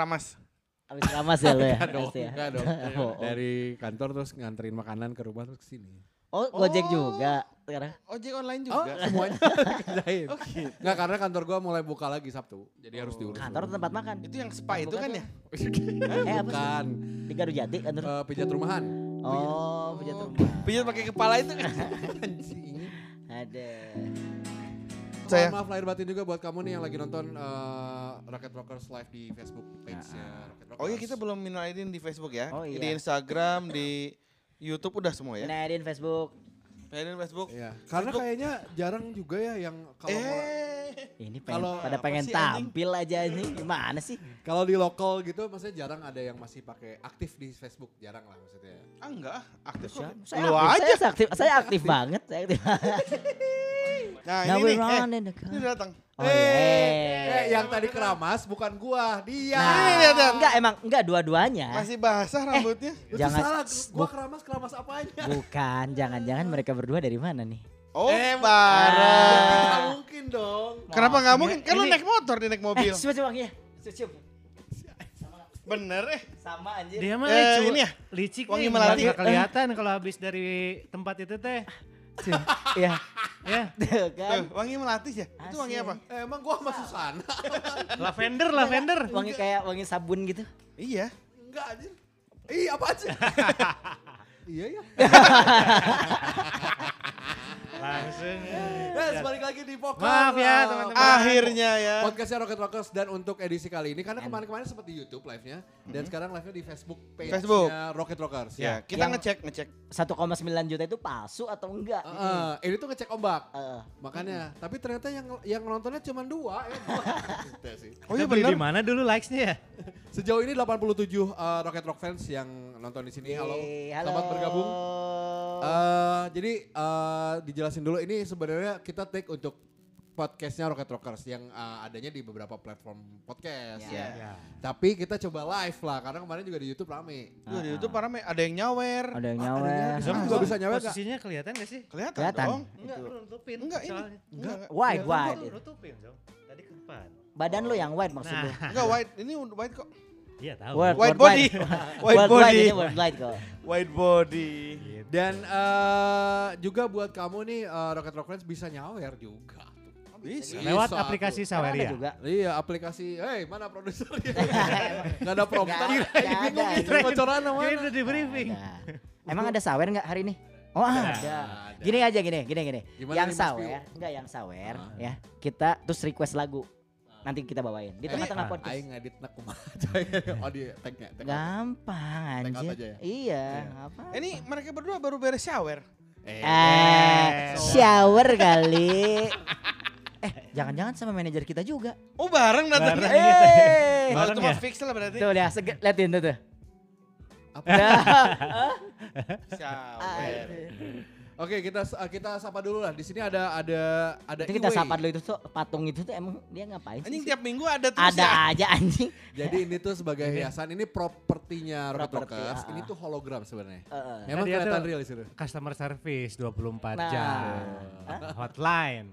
keramas. Habis ramas ya lo ya. Enggak dong, ya. enggak dong. Oh, oh. Dari kantor terus nganterin makanan ke rumah terus ke sini. Oh, Gojek Oh. juga sekarang. Ojek online Oh, juga. semuanya kerjain. Oh, gitu. Enggak karena kantor gua mulai buka lagi Sabtu. Jadi harus diurus. Kantor atau tempat makan? Itu yang spa itu kan ya? Eh, apa sih? Bukan. Di Gardu Jati kantor. Eh, pijat rumahan. Oh, pijat rumah. Pijat pakai kepala itu kan. Anjing. Ada. Saya. Mohon maaf lahir batin juga buat kamu nih yang lagi nonton eh, Rocket Rockers live di Facebook page-nya Rocket Rockers. Oh iya kita belum minal aidin di Facebook ya. Oh, Di iya. Instagram, di YouTube udah semua ya. Kenalin Facebook. Aidin Facebook. Iya. Karena Facebook. kayaknya jarang juga ya yang kalau Eh, Ini pengen, Kalau- pada pengen tampil aja ini. Gimana sih? kalau di lokal gitu maksudnya jarang ada yang masih pakai aktif di Facebook, jarang lah maksudnya. ah enggak, ah, aktif kok. Saya, saya Lu aktif, aja. Saya aktif, saya aktif banget. Saya aktif. Nah, Now ini we're nih. Eh, in the car. ini datang. Oh iya. Eh, yang tadi keramas bukan gua, dia. Nah, Ini lihat. enggak emang enggak dua-duanya. Masih basah rambutnya. Lu tuh jangan- salah, gua bu- keramas keramas apanya? Bukan, jangan-jangan mereka berdua dari mana nih? Oh, Eh, bareng. Tidak mungkin dong. Kenapa nggak mungkin? Kan lu naik motor, dia naik mobil. Eh, coba coba ya. Cium. Bener eh. Sama anjir. Dia mah Eh, ini ya? licik Wangi nih, melati. nggak kelihatan kalau habis dari tempat itu teh. Iya. Ya, Tuh kan. Tuh, wangi melati ya? Itu wangi apa? Eh, emang gua sama Susana? lavender, lavender. Wangi kayak wangi sabun gitu. Iya. Enggak anjir. Ih, apa aja? iya ya. Langsung. Ya, balik lagi di Pokok. Maaf ya, teman-teman. Akhirnya ya. Podcastnya Rocket Rockers dan untuk edisi kali ini karena kemarin-kemarin sempat di YouTube live-nya dan sekarang live-nya di Facebook page-nya Facebook. Rocket Rockers Ya, ya. kita Yang- ngecek, ngecek. 1,9 juta itu palsu atau enggak? Heeh, ini tuh ngecek ombak. Heeh. Makanya, tapi ternyata yang yang nontonnya cuma dua ya. Oh iya di mana dulu likes-nya ya? Sejauh ini 87 uh, Rocket Rock fans yang nonton di sini. Halo, halo. selamat bergabung. Eh, jadi eh, dijelasin dulu ini sebenarnya kita take untuk podcastnya Rocket Rockers yang eh, adanya di beberapa platform podcast Ya. ya. Ya. Tapi kita coba live lah karena kemarin juga di YouTube rame. Tuh, di YouTube rame ada yang nyawer. Ada yang Ah, nyawer. adanya Bisa juga bisa nyawer gak? Posisinya kelihatan gak sih? Kelihatan, Kelihatan. dong. Enggak, lu nutupin. Enggak ini. soalnya. Enggak. Wide, Lu wide. nutupin, Zong. Tadi ke depan. Badan lu yang wide maksudnya. Nah, Enggak white, ini white kok. Iya tahu. World- White body. White body. ini worldwide kok. White body. Gitu. Dan eh, juga buat kamu nih eh, Rocket Rock bisa nyawer juga. Bisa. Lewat Bisa aplikasi ada Saweria. juga. Iya aplikasi, hey mana produsernya? Gak ada prompter. Bingung bocoran Ini mana? udah di briefing. Emang ada sawer nggak hari ini? Oh ada. Ada. Gini aja gini, gini gini. Gimana yang sawer, enggak yang sawer ya. Kita terus request lagu. Nanti kita bawain di Eh, tengah-tengah ah, podcast. Aing ngedit nak kumaha Oh di tag-nya. tag. Gampang anjir. aja ya? Iya, Iya. apa? Ini mereka berdua baru beres shower. Eh, Eh, shower kali. eh, jangan-jangan sama manajer kita juga. Oh bareng datangnya. Bareng gitu. Eh, Bareng itu mah ya? fix lah berarti. tuh lihat, sege- liatin tuh tuh. apa? Shower. Oke kita kita sapa dulu lah. Di sini ada ada ada Itu kita Iwei. sapa dulu itu tuh patung itu tuh emang dia ngapain Anjing sih? tiap minggu ada terus Ada ya. aja anjing. Jadi ini tuh sebagai hiasan. Ini propertinya Rocket Properti, Rockers. ah, Ini ah. tuh hologram sebenarnya. Heeh. Emang dia kelihatan real situ. Customer service 24 Nah. jam. Hah? Hotline.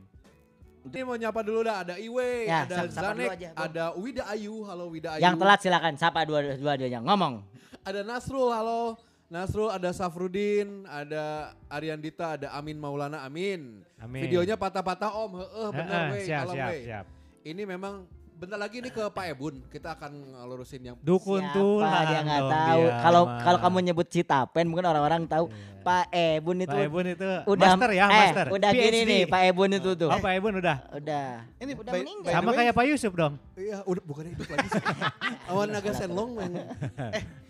Ini mau nyapa dulu dah. Ada Iwe, Ya, ada Zanek, aja, Bang. ada Wida Ayu. Halo Wida Ayu. Yang telat silakan sapa dua dua duanya ngomong. Ada Nasrul, halo. Nasrul, ada Safrudin, ada Ariandita, ada Amin Maulana, Amin. Amin. Videonya patah-patah om, heeh bener Heeh, weh, siap, kalem siap, weh. siap. Ini memang bentar lagi nih ke Pak Ebun, kita akan lurusin yang Dukun tulang dia nggak tahu. Kalau kalau kamu nyebut Citapen mungkin orang-orang tahu. Iya. Pak Ebun itu Pak Ebun itu udah master ya, eh, master. udah gini PhD. nih Pak Ebun itu tuh. Oh, Pak Ebun udah. Udah. Ini udah by- meninggal. Sama kayak Pak Yusuf dong. Iya, udah bukannya hidup lagi sih. Awan naga senlong yang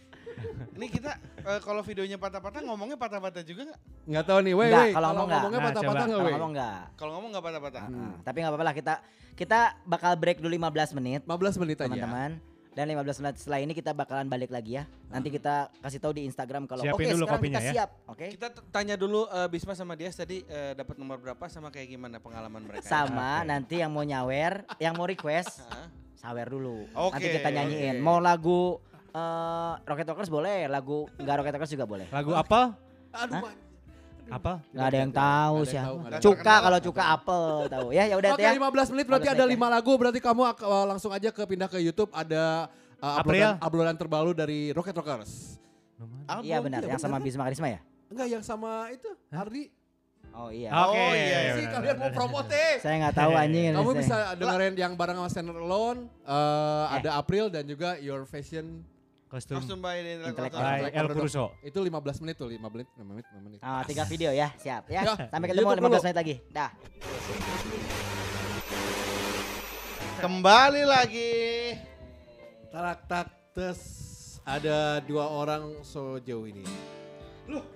Ini kita eh, kalau videonya patah-patah ngomongnya patah-patah juga nggak? nggak tahu nih, weh, Nggak, weh. kalau ngomong nggak. ngomongnya Nah, patah-patah coba. nggak, Kalau weh? ngomong enggak. Kalau ngomong nggak patah-patah. Tapi nggak apa-apa lah kita kita bakal break dulu 15 menit 15 menit aja. teman-teman. Dan 15 menit setelah ini kita bakalan balik lagi ya. Nanti kita kasih tahu di Instagram kalau oke Siapin dulu sekarang kopinya kita ya. siap. Oke. Kita t- tanya dulu eh, Bisma sama Dias tadi eh, dapat nomor berapa sama kayak gimana pengalaman mereka. Sama Oke. nanti yang mau nyawer, yang mau request sawer dulu. Oke, Nanti kita nyanyiin. oke. Mau lagu eh, Rocket Rockers boleh, lagu enggak Rocket Rockers juga boleh. Lagu apa? Aduh, Hah? Apa? Nggak ada yang tahu yang Cuka kalau cuka apel tahu. Ya ya udah ya. 15 menit berarti 15 ada menit 5 lagu berarti kamu uh, langsung aja ke pindah ke YouTube ada uh, April. uploadan, uploadan terbaru dari Rocket Rockers. Iya benar, yang sama Bisma Karisma ya? Enggak yang sama itu, Ardi. Oh iya. Oke. Oh, iya, sih benar, kalian mau promote eh. Saya nggak tahu anjing. Kamu bisa dengerin yang bareng sama Stand Alone, uh, Eh. ada April dan juga Your Fashion Kostum Kostum by the Intellectual. by El Crusoe. itu 15 menit tuh, 5 menit, 5 menit, 5 menit. Ah, tiga video ya, siap ya. Ya, Sampai ketemu YouTube 15 dulu. menit lagi. Dah. Kembali lagi. Tarak tak tes ada dua orang sejauh ini. Loh,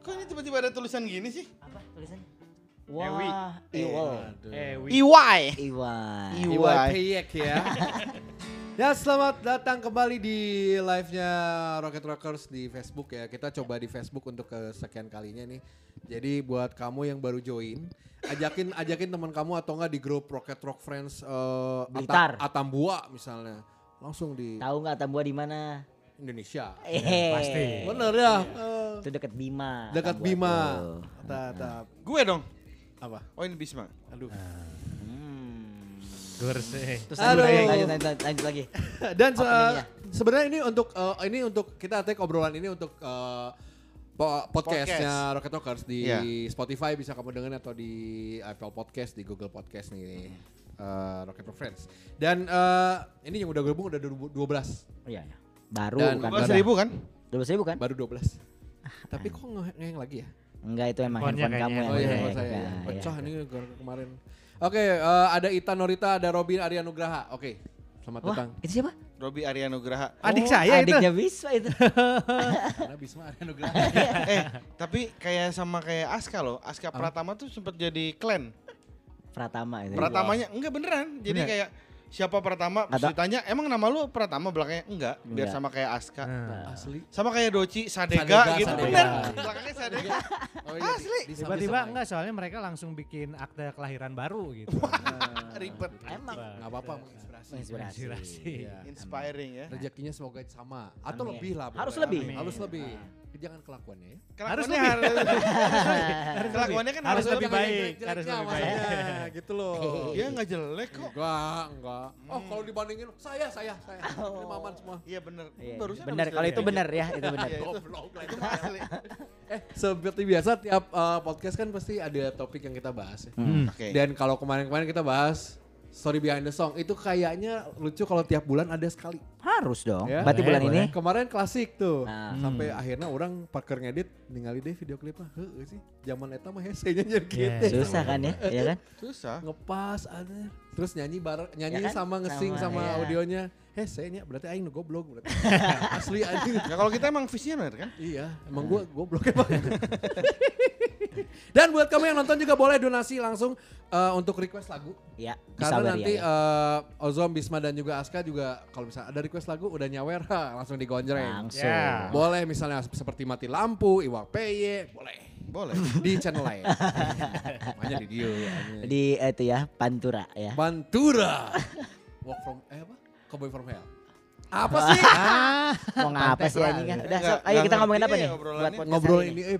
kok ini tiba-tiba ada tulisan gini sih? Apa tulisannya? Ewi. Wah, Iwal. Aduh. Eh, wi. EY. Iwan. Iwan. Iwai Payek ya. ya selamat datang kembali di live-nya Rocket Rockers di Facebook ya. Kita coba di Facebook untuk kesekian kalinya nih. Jadi buat kamu yang baru join, ajakin ajakin teman kamu atau enggak di grup Rocket Rock Friends eh, Blitar. Ata- Atambua misalnya. Langsung di Tahu nggak Tambua di mana? Indonesia. Eh, pasti. Bener ya. eh, Itu dekat Bima. dekat Bima. ta- Gue dong. apa? Oh ini Bisma. Aduh. Hmm. Gurs eh. Terus Aduh. lanjut, lanjut, lanjut, lanjut, lanjut lagi. Dan se- Openingnya. sebenarnya ini untuk eh, ini untuk kita take obrolan ini untuk eh, po- podcastnya Rocket Talkers di Iya. Spotify bisa kamu dengerin atau di Apple Podcast, di Google Podcast nih eh, Rocket Talk Friends. Dan eh, ini yang udah gabung udah 12 Oh, iya, iya. Baru Dan- kan. Dua Ada. ribu kan? Dua ribu kan? baru 12. Tapi kok nge- ngeheng lagi ya? Enggak itu emang handphone kamu yang Oh iya, saya. ya. iya. Pecah nih gara- kemarin. Oke, eh, ada Ita Norita, ada Robin Arya Nugraha. Oke, selamat Wah, datang. itu siapa? Robi Aryanugraha. Adik Oh, saya itu. Adiknya Bisma itu. Karena Bisma Arya Nugraha. eh, tapi kayak sama kayak Aska loh. Aska Pratama tuh sempat jadi klan. Pratama itu. Pratamanya enggak beneran. Jadi Bener. kayak siapa Pratama? Terus ditanya, emang nama lu Pratama belakangnya? Enggak, biar Enggak. sama kayak Aska. Nah. Asli. Sama kayak Doci, Sadega, Sadega, gitu Sadega. bener. Belakangnya Sadega. Oh, iya, Asli. di- di- Tiba-tiba enggak soalnya mereka langsung bikin akte kelahiran baru gitu. Ribet. Emang. Nggak apa-apa menginspirasi. Inspirasi. Iya. Inspiring ya. Rezekinya semoga sama atau Amin. lebih lah. Harus boleh. lebih. Amin. Harus lebih. Jangan kelakuannya ya. Kelakuannya lebih. harus Kelakuannya kan Harus harus lebih baik, harus lebih maksudnya, gitu loh. Dia enggak jelek kok. Enggak, enggak. Oh, kalau dibandingin saya, saya, saya. Ini maman semua. Iya bener. Iya, Barusan benar kalau itu benar ya, itu benar. Iya, Goblok lah itu asli. Eh, seperti biasa tiap uh, podcast kan pasti ada topik yang kita bahas ya. Hmm. Oke. Dan kalau kemarin-kemarin kita bahas story behind the song, itu kayaknya lucu kalau tiap bulan ada sekali. Harus dong. Ya. Berarti Boleh, bulan ini. Kemarin klasik tuh. Nah. Sampai akhirnya orang parker ngedit ningali deh video klipnya. Heeh sih. Zaman eta mah hesenya jadi Iya. gitu. susah kan ya, ya kan? Susah. Ngepas ada. Terus nyanyi bareng nyanyi Ya kan? sama ngesing Sama, sama, iya. audionya. Hesenya berarti aing nu goblok berarti. Asli anjing. Ya kalau kita emang visioner kan? Iya, emang gua goblok emang. Dan buat kamu yang nonton juga boleh donasi langsung eh, untuk request lagu. Ya, Karena nanti ya. eh, Ozom, Bisma dan juga Aska juga kalau misalnya ada request lagu udah nyawer ha, langsung digonjreng. Langsung. Ya. Boleh misalnya seperti mati lampu, Iwak PY, boleh. Boleh. Di channel lain. Makanya di dia. Di eh, itu ya, Pantura ya. Bantura. Walk from eh apa? Cowboy from Hell. Apa sih? Ah, Mau ngapa sih anjing kan? Udah, Nggak- sok, ayo kita ngomongin apa ya nih? Ngobrol ini eh,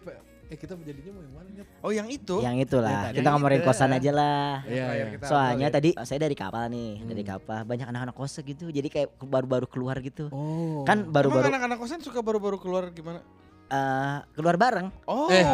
eh kita jadinya mau yang mana Nyet? Oh yang itu? Yang itulah, tadi. kita ngomongin kosan aja lah. Iya, iya. kita Soalnya ngobrol ya. tadi saya dari kapal nih, dari kapal banyak anak-anak kos gitu. Jadi kayak baru-baru keluar gitu. Oh. Kan Emang baru-baru anak-anak kosan suka baru-baru keluar gimana? eh, keluar bareng. Oh. Eh.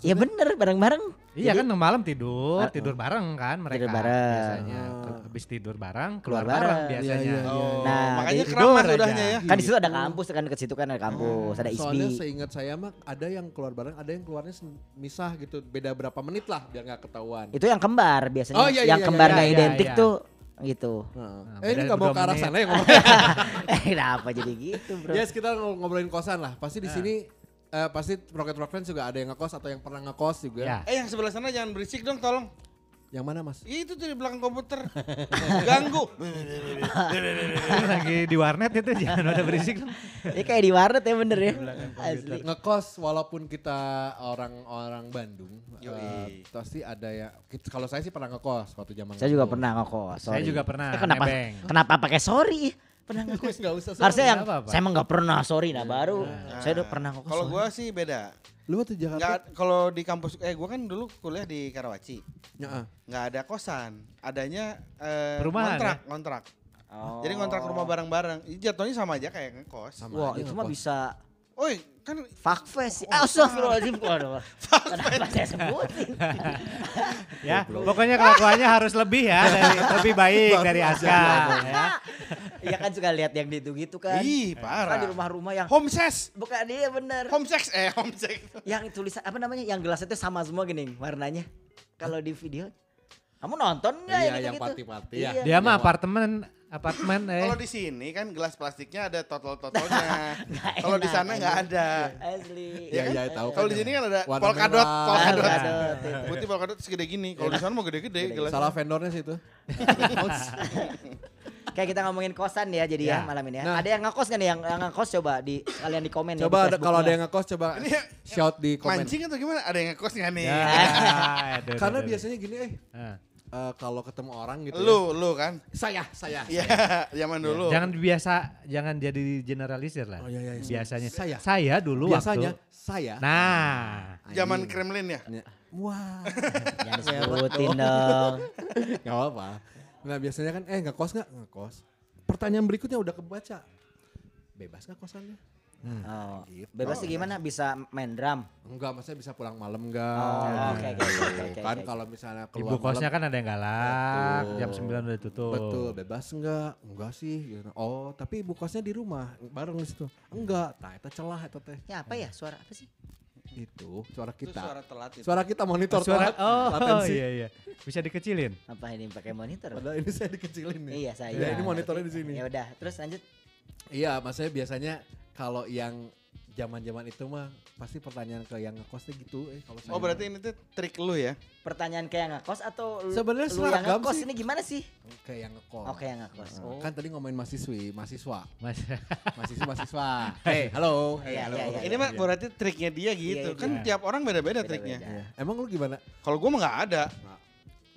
Ya bener, bareng-bareng. Iya Jadi- kan malam tidur, Ah, tidur bareng kan mereka. Tidur bareng. Biasanya Ah. habis tidur bareng, Keluar keluar, bareng, bareng. biasanya. Iya, iya, Oh, Nah, makanya keramas udahnya ya. Kan di situ ada kampus kan ke situ kan ada kampus, ada ISBI. Soalnya seingat saya mah ada yang keluar bareng, ada yang keluarnya misah gitu, beda berapa menit lah biar nggak ketahuan. Itu yang kembar biasanya. Oh, iya, iya, yang iya, kembar iya, nggak iya, identik iya. tuh gitu. Heeh. Nah, eh ini nggak mau ke arah sana ya ngomong. eh kenapa jadi gitu bro? yes kita ngobrolin kosan lah. Pasti di sini eh, pasti Rocket Rock Friends juga ada yang ngekos atau yang pernah ngekos juga. Ya. Eh yang sebelah sana jangan berisik dong tolong. Yang mana mas? Itu tuh di belakang komputer. Ganggu. lagi di warnet itu jangan ada berisik. Ini kayak di warnet ya bener ya. Asli. Ngekos walaupun kita orang-orang Bandung, Yoi. eh, pasti ada ya. Kalau saya sih pernah ngekos waktu zaman. Saya juga pernah ngekos. Saya juga pernah Eh, kenapa? nebeng. Kenapa pakai sorry? Pernah ngekos. Nggak usah. Harusnya yang Nggak apa-apa. saya emang nggak pernah sorry nah baru. Saya udah pernah ngekos. Kalau gua sih beda. Lu waktu Jakarta? Kalau di kampus eh gua kan dulu kuliah di Karawaci. Ya, ah. Nggak ada kosan, adanya eh, Perumahan, kontrak, kontrak. Oh. Jadi ngontrak rumah bareng-bareng. Jatuhnya sama aja kayak ngekos. Sama Wah, aja itu mah bisa Oi, kan fuckfest. Ah, Astagfirullahaladzim. Waduh. Kenapa saya sebutin? Ya, pokoknya kelakuannya harus lebih ya, dari, lebih baik dari Aska. ya. Iya kan suka lihat yang gitu gitu kan. ih Kan parah. di rumah-rumah yang Home sex. bukan dia bener. Home sex eh home sex. Yang tulisan apa namanya? Yang gelas itu sama semua gini warnanya. Kalau di video kamu nonton nggak Iya, yang yang gitu? party-party ya. Iya. Dia mah apartemen, apartemen eh. Kalau di sini kan gelas plastiknya ada totol-totolnya. Kalau di sana nggak anjing. ada. Asli. Iya, iya, tahu Kalau kan. di sini kan ada polkadot, merah. polkadot. Itu. Putih polkadot segede gini. Kalau di sana mau gede-gede Gede-gede. gelas. Salah vendornya sih itu. Kayak kita ngomongin kosan ya jadi ya, Ya. malam ini ya. Nah. ada yang ngekos kan yang yang ngekos coba di kalian di komen ya. Coba di ada, kalau ada yang ngekos coba Ini ya, shout di komen. Mancing atau gimana? Ada yang ngekos nggak nih? Ya, aduh, Karena aduh, biasanya gini eh eh, kalau ketemu orang gitu Lu, lu kan? ya. Saya, saya. Iya, zaman dulu. Jangan biasa, jangan jadi generalisir lah. Oh, iya, iya, iya. Biasanya. Saya. Saya dulu Biasanya waktu. saya. Nah, Zaman Anjing. Kremlin ya? Wah. Jangan disebutin dong. Gak apa-apa. Nah biasanya kan eh ngekos nggak ngekos. Pertanyaan berikutnya udah kebaca. Bebas nggak kosannya? Oh, Gitu. bebasnya gimana? Bisa main drum? Enggak, maksudnya bisa pulang malam enggak? Oh, oke, oke, oke, oke, Kan kalau misalnya keluar ibu kosnya malam, kan ada yang galak, Betul. jam 9 udah tutup. Betul, bebas enggak? Enggak sih. gitu. Oh, tapi ibu kosnya di rumah, bareng di situ. Enggak, tah itu celah itu teh. Ya apa ya? Suara apa sih? Itu suara Itu kita. suara telat itu. Suara kita monitor Suara, telat, oh latensi. iya iya. Bisa dikecilin. Apa ini pakai monitor? Padahal ini saya dikecilin nih. Iya, saya. Ya, ini monitornya di sini. Ya udah, terus lanjut. Iya, maksudnya biasanya kalau yang zaman-zaman itu mah pasti pertanyaan ke yang ngekosnya gitu eh kalau saya Oh berarti ini tuh trik lu ya? Pertanyaan kayak ngekos atau lu, Sebenarnya lu yang ngekos sih. ini gimana sih? kayak yang ngekos. Oke, yang ngekos. Oh. Kan tadi ngomongin mahasiswi, mahasiswa. Mas. Mahasiswa, mahasiswa. Hey, halo. Hey, Iya, halo. iya, iya. Ini mah berarti triknya dia gitu. Iya, kan iya. tiap orang beda-beda triknya. Iya. Emang lu gimana? Kalau gua mah nggak ada.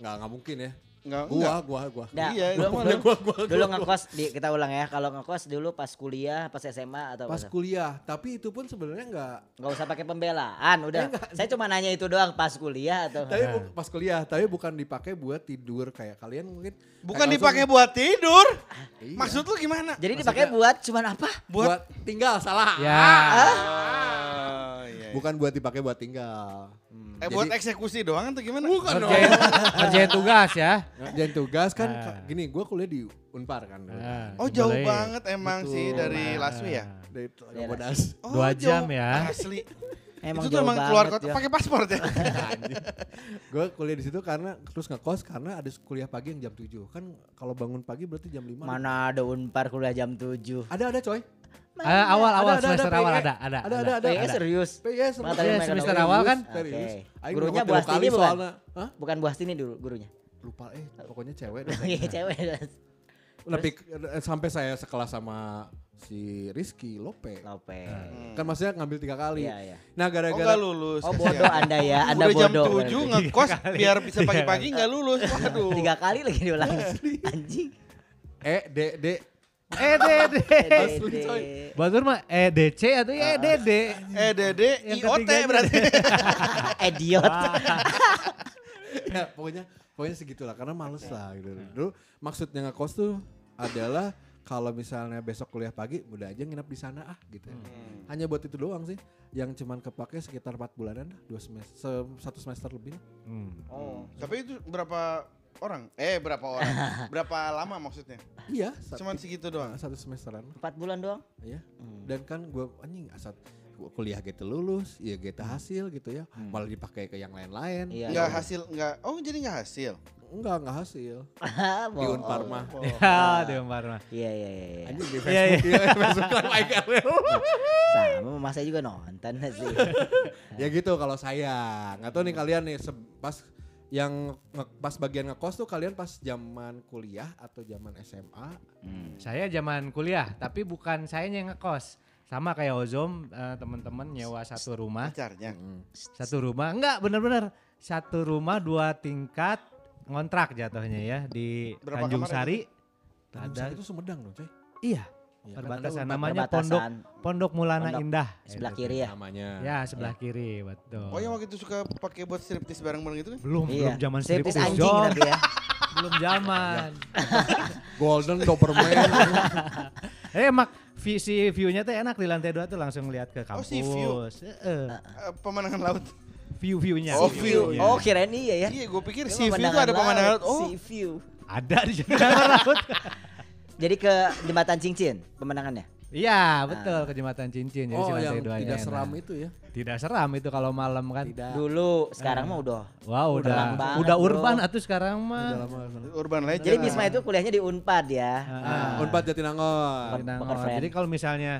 Nggak, nggak mungkin ya. Nggak, Gua, nggak. gua, gua. Nah, Iya, dulu, gua- dulu, gua, gua, dulu gua. ngekos di kita ulang ya. Kalau ngekos dulu pas kuliah, pas SMA atau Pas pas kuliah, tapi itu pun sebenarnya nggak. Gak usah pakai pembelaan, udah. Saya cuma nanya itu doang pas kuliah atau Tapi bu- pas kuliah, tapi bukan dipakai buat tidur kayak kalian mungkin. Bukan kayak dipakai langsung- buat tidur. Iya. Maksud lu gimana? Jadi dipakai buat cuman apa? buat, tinggal salah. Ya. Iya, iya. Bukan buat dipakai buat tinggal. Eh buat eksekusi doang atau gimana? Bukan dong. Ngerjain tugas ya. Jangan tugas kan Ah. ka- gini gue kuliah di Unpar kan. Ah, Oh jauh banget emang Betul. sih dari Ah. Laswi ya? Dari Daerah. Bodas. Oh, Dua jam jauh. ya. Asli. Emang itu tuh jauh emang keluar kota ya. pakai paspor ya? gue kuliah di situ karena terus ngekos karena ada kuliah pagi yang jam 7. Kan kalau bangun pagi berarti jam 5. Mana ada Unpar kuliah jam 7. Ada ada coy. Eh, awal awal Ada, ada, semester ada, awal PE. ada ada Ada, ada, ada. PE serius. PS Iya, yang semester awal kan? Serius. Aing Gurunya ngerokok Bu tiga kali Astini bukan? soalnya. Hah? Bukan Bu Astini dulu gurunya. Lupa eh pokoknya cewek. Iya cewek. Lebih eh, sampai saya sekelas sama si Rizky Lope. Lope. Kan maksudnya ngambil tiga kali. Iya iya. Nah Oh gara-gara nggak lulus. Oh bodoh Anda ya, Anda Udah jam bodoh. 7 ngekos biar bisa pagi-pagi nggak lulus. Waduh. Tiga kali lagi diulang. Anjing. eh dek dek Eh dede. Asli, coy. Batur mah EDC atau ya EDD. Dede, Yang IOT berarti. Idiot. ya pokoknya pokoknya segitulah karena males lah gitu. Dulu maksudnya ngekos tuh adalah kalau misalnya besok kuliah pagi udah aja nginep di sana ah gitu. Hanya buat itu doang sih yang cuman kepake sekitar 4 bulanan dah, dua semester se- satu semester lebih. Hmm. Oh, tapi itu berapa orang? Eh, berapa orang? berapa lama maksudnya? Iya, satu, Cuman segitu doang. satu semesteran. Empat bulan doang. Iya. Dan kan gua anjing asal gua kuliah gitu lulus, ya gitu hasil gitu ya. Malah dipakai ke yang lain-lain. Iya. Enggak hasil, enggak. Oh, jadi enggak hasil. Enggak, enggak hasil. Di Bohong. Unpar mah. Ya, di Umpar mah. Iya iya iya. iya. Anjing di Iya, Facebook. Iya, Facebook kan like Sama mama saya juga nonton sih. ya gitu kalau saya nggak tahu nih kalian nih pas yang nge- pas bagian ngekos tuh kalian pas zaman kuliah atau zaman SMA Hmm. Saya zaman kuliah, tapi bukan saya yang ngekos. Sama kayak Ozom, eh, teman-teman nyewa satu rumah. Pacarnya. Satu rumah, enggak bener-bener. Satu rumah dua tingkat ngontrak jatuhnya ya di Berapa Tanjung Sari. Tanjung. Sari itu Sumedang dong coy Iya, Iya, kan perbatasan namanya Perbatasan Pondok Pondok Mulana Pondok Indah. sebelah Itu kiri tuh. ya. namanya Ya, sebelah kiri, betul. Oh, yang waktu itu suka pakai buat striptis bareng-bareng gitu kan? belum Iya. belum zaman Striptis striptis anjing Jom. tapi ya. belum zaman. Golden Doberman. Eh mak visi view-nya tuh enak di lantai dua tuh langsung lihat ke Oh, kampus. sea view. Heeh. Eh, pemandangan laut. View-viewnya. Oh, Sea view. view. Oh kirain iya ya. Iya, gue pikir sea view itu ada pemandangan laut. Oh, Sea view. Ada di sana laut. Jadi ke jembatan cincin pemandangannya. Iya betul ke jembatan cincin. Jadi oh yang tidak enak. seram itu ya. Tidak seram itu kalau malam kan. Tidak. Dulu, sekarang mah udah. Wah Udah udah banget, udah bro. urban atuh sekarang Udah mah. lama. urban legend. Jadi Bisma itu kuliahnya di Unpad ya. Ah, Unpad Jatinangor. Bukan Nangor. friend. Jadi kalau misalnya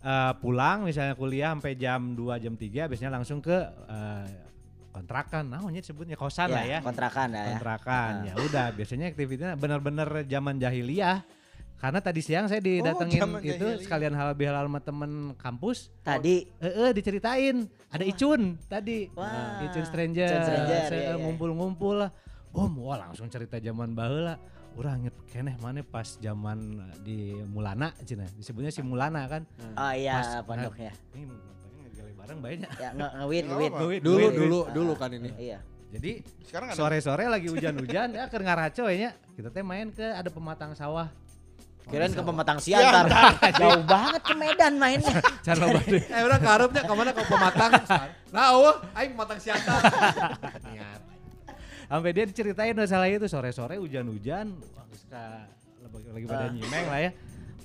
eh, pulang misalnya kuliah sampai jam 2 jam 3 biasanya langsung ke eh, kontrakan. Namanya disebutnya kosan lah ya. kontrakan lah ya. Kontrakan. Ah. Ya udah biasanya aktivitasnya benar-benar zaman jahiliyah. Karena tadi siang saya didatengin zaman itu jahiliyah. sekalian halal bihalal sama temen kampus. Tadi Eh, eh, diceritain ada Icun tadi. Wah. Icun Stranger. Icun Stranger, Saya iya, iya. ngumpul-ngumpul lah. Om, wah langsung cerita zaman baheula. Urang inget keneh mana pas zaman di Mulana cina. Disebutnya si Mulana kan. Oh iya Mas- pondoknya. Ini ngapain ngegele bareng banyak. Ya nge- apa-apa. Duit, Dulu dulu dulu kan ini. Iya. Jadi Sekarang ada. sore-sore lagi hujan-hujan ya ke ngaraco ya. Kita teh main ke ada pematang sawah. Kirain ke pematang siantar. Jauh banget ke Medan mainnya. Cara Baduy. Eh udah karepnya ke mana ke pematang. Nah, oh, aing pematang siantar. Niat. Sampai dia diceritain masalah itu sore-sore hujan-hujan, lagi pada Ah. nyimeng lah ya.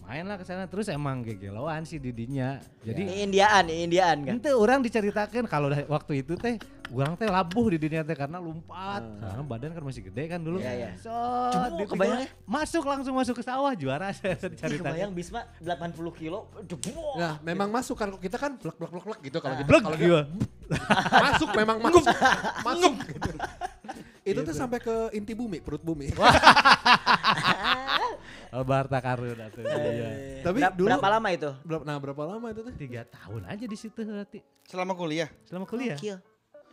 Main lah ke sana terus emang gegeloan sih didinya. Jadi Ini Indiaan, ini Indiaan kan. ente orang diceritakan kalau waktu itu teh orang teh labuh di dunia teh karena lompat. Karena badan kan masih gede kan dulu. Iya, iya. So, Cuma kebayang ya? Masuk langsung masuk ke sawah juara saya diceritakan. Kebayang Bisma 80 kilo. Jebol. Nah, memang masuk kan kita kan blek blek blek blek gitu kalau gitu. Blek Kalau gitu. masuk memang masuk. masuk gitu. Itu tuh sampai ke inti bumi, perut bumi. Albarta Karun atuh. Iya. Tapi Berapa- dulu berapa lama itu? berapa, nah berapa lama itu tuh? Tiga tahun aja di situ berarti. Selama kuliah. Selama kuliah. Gokil.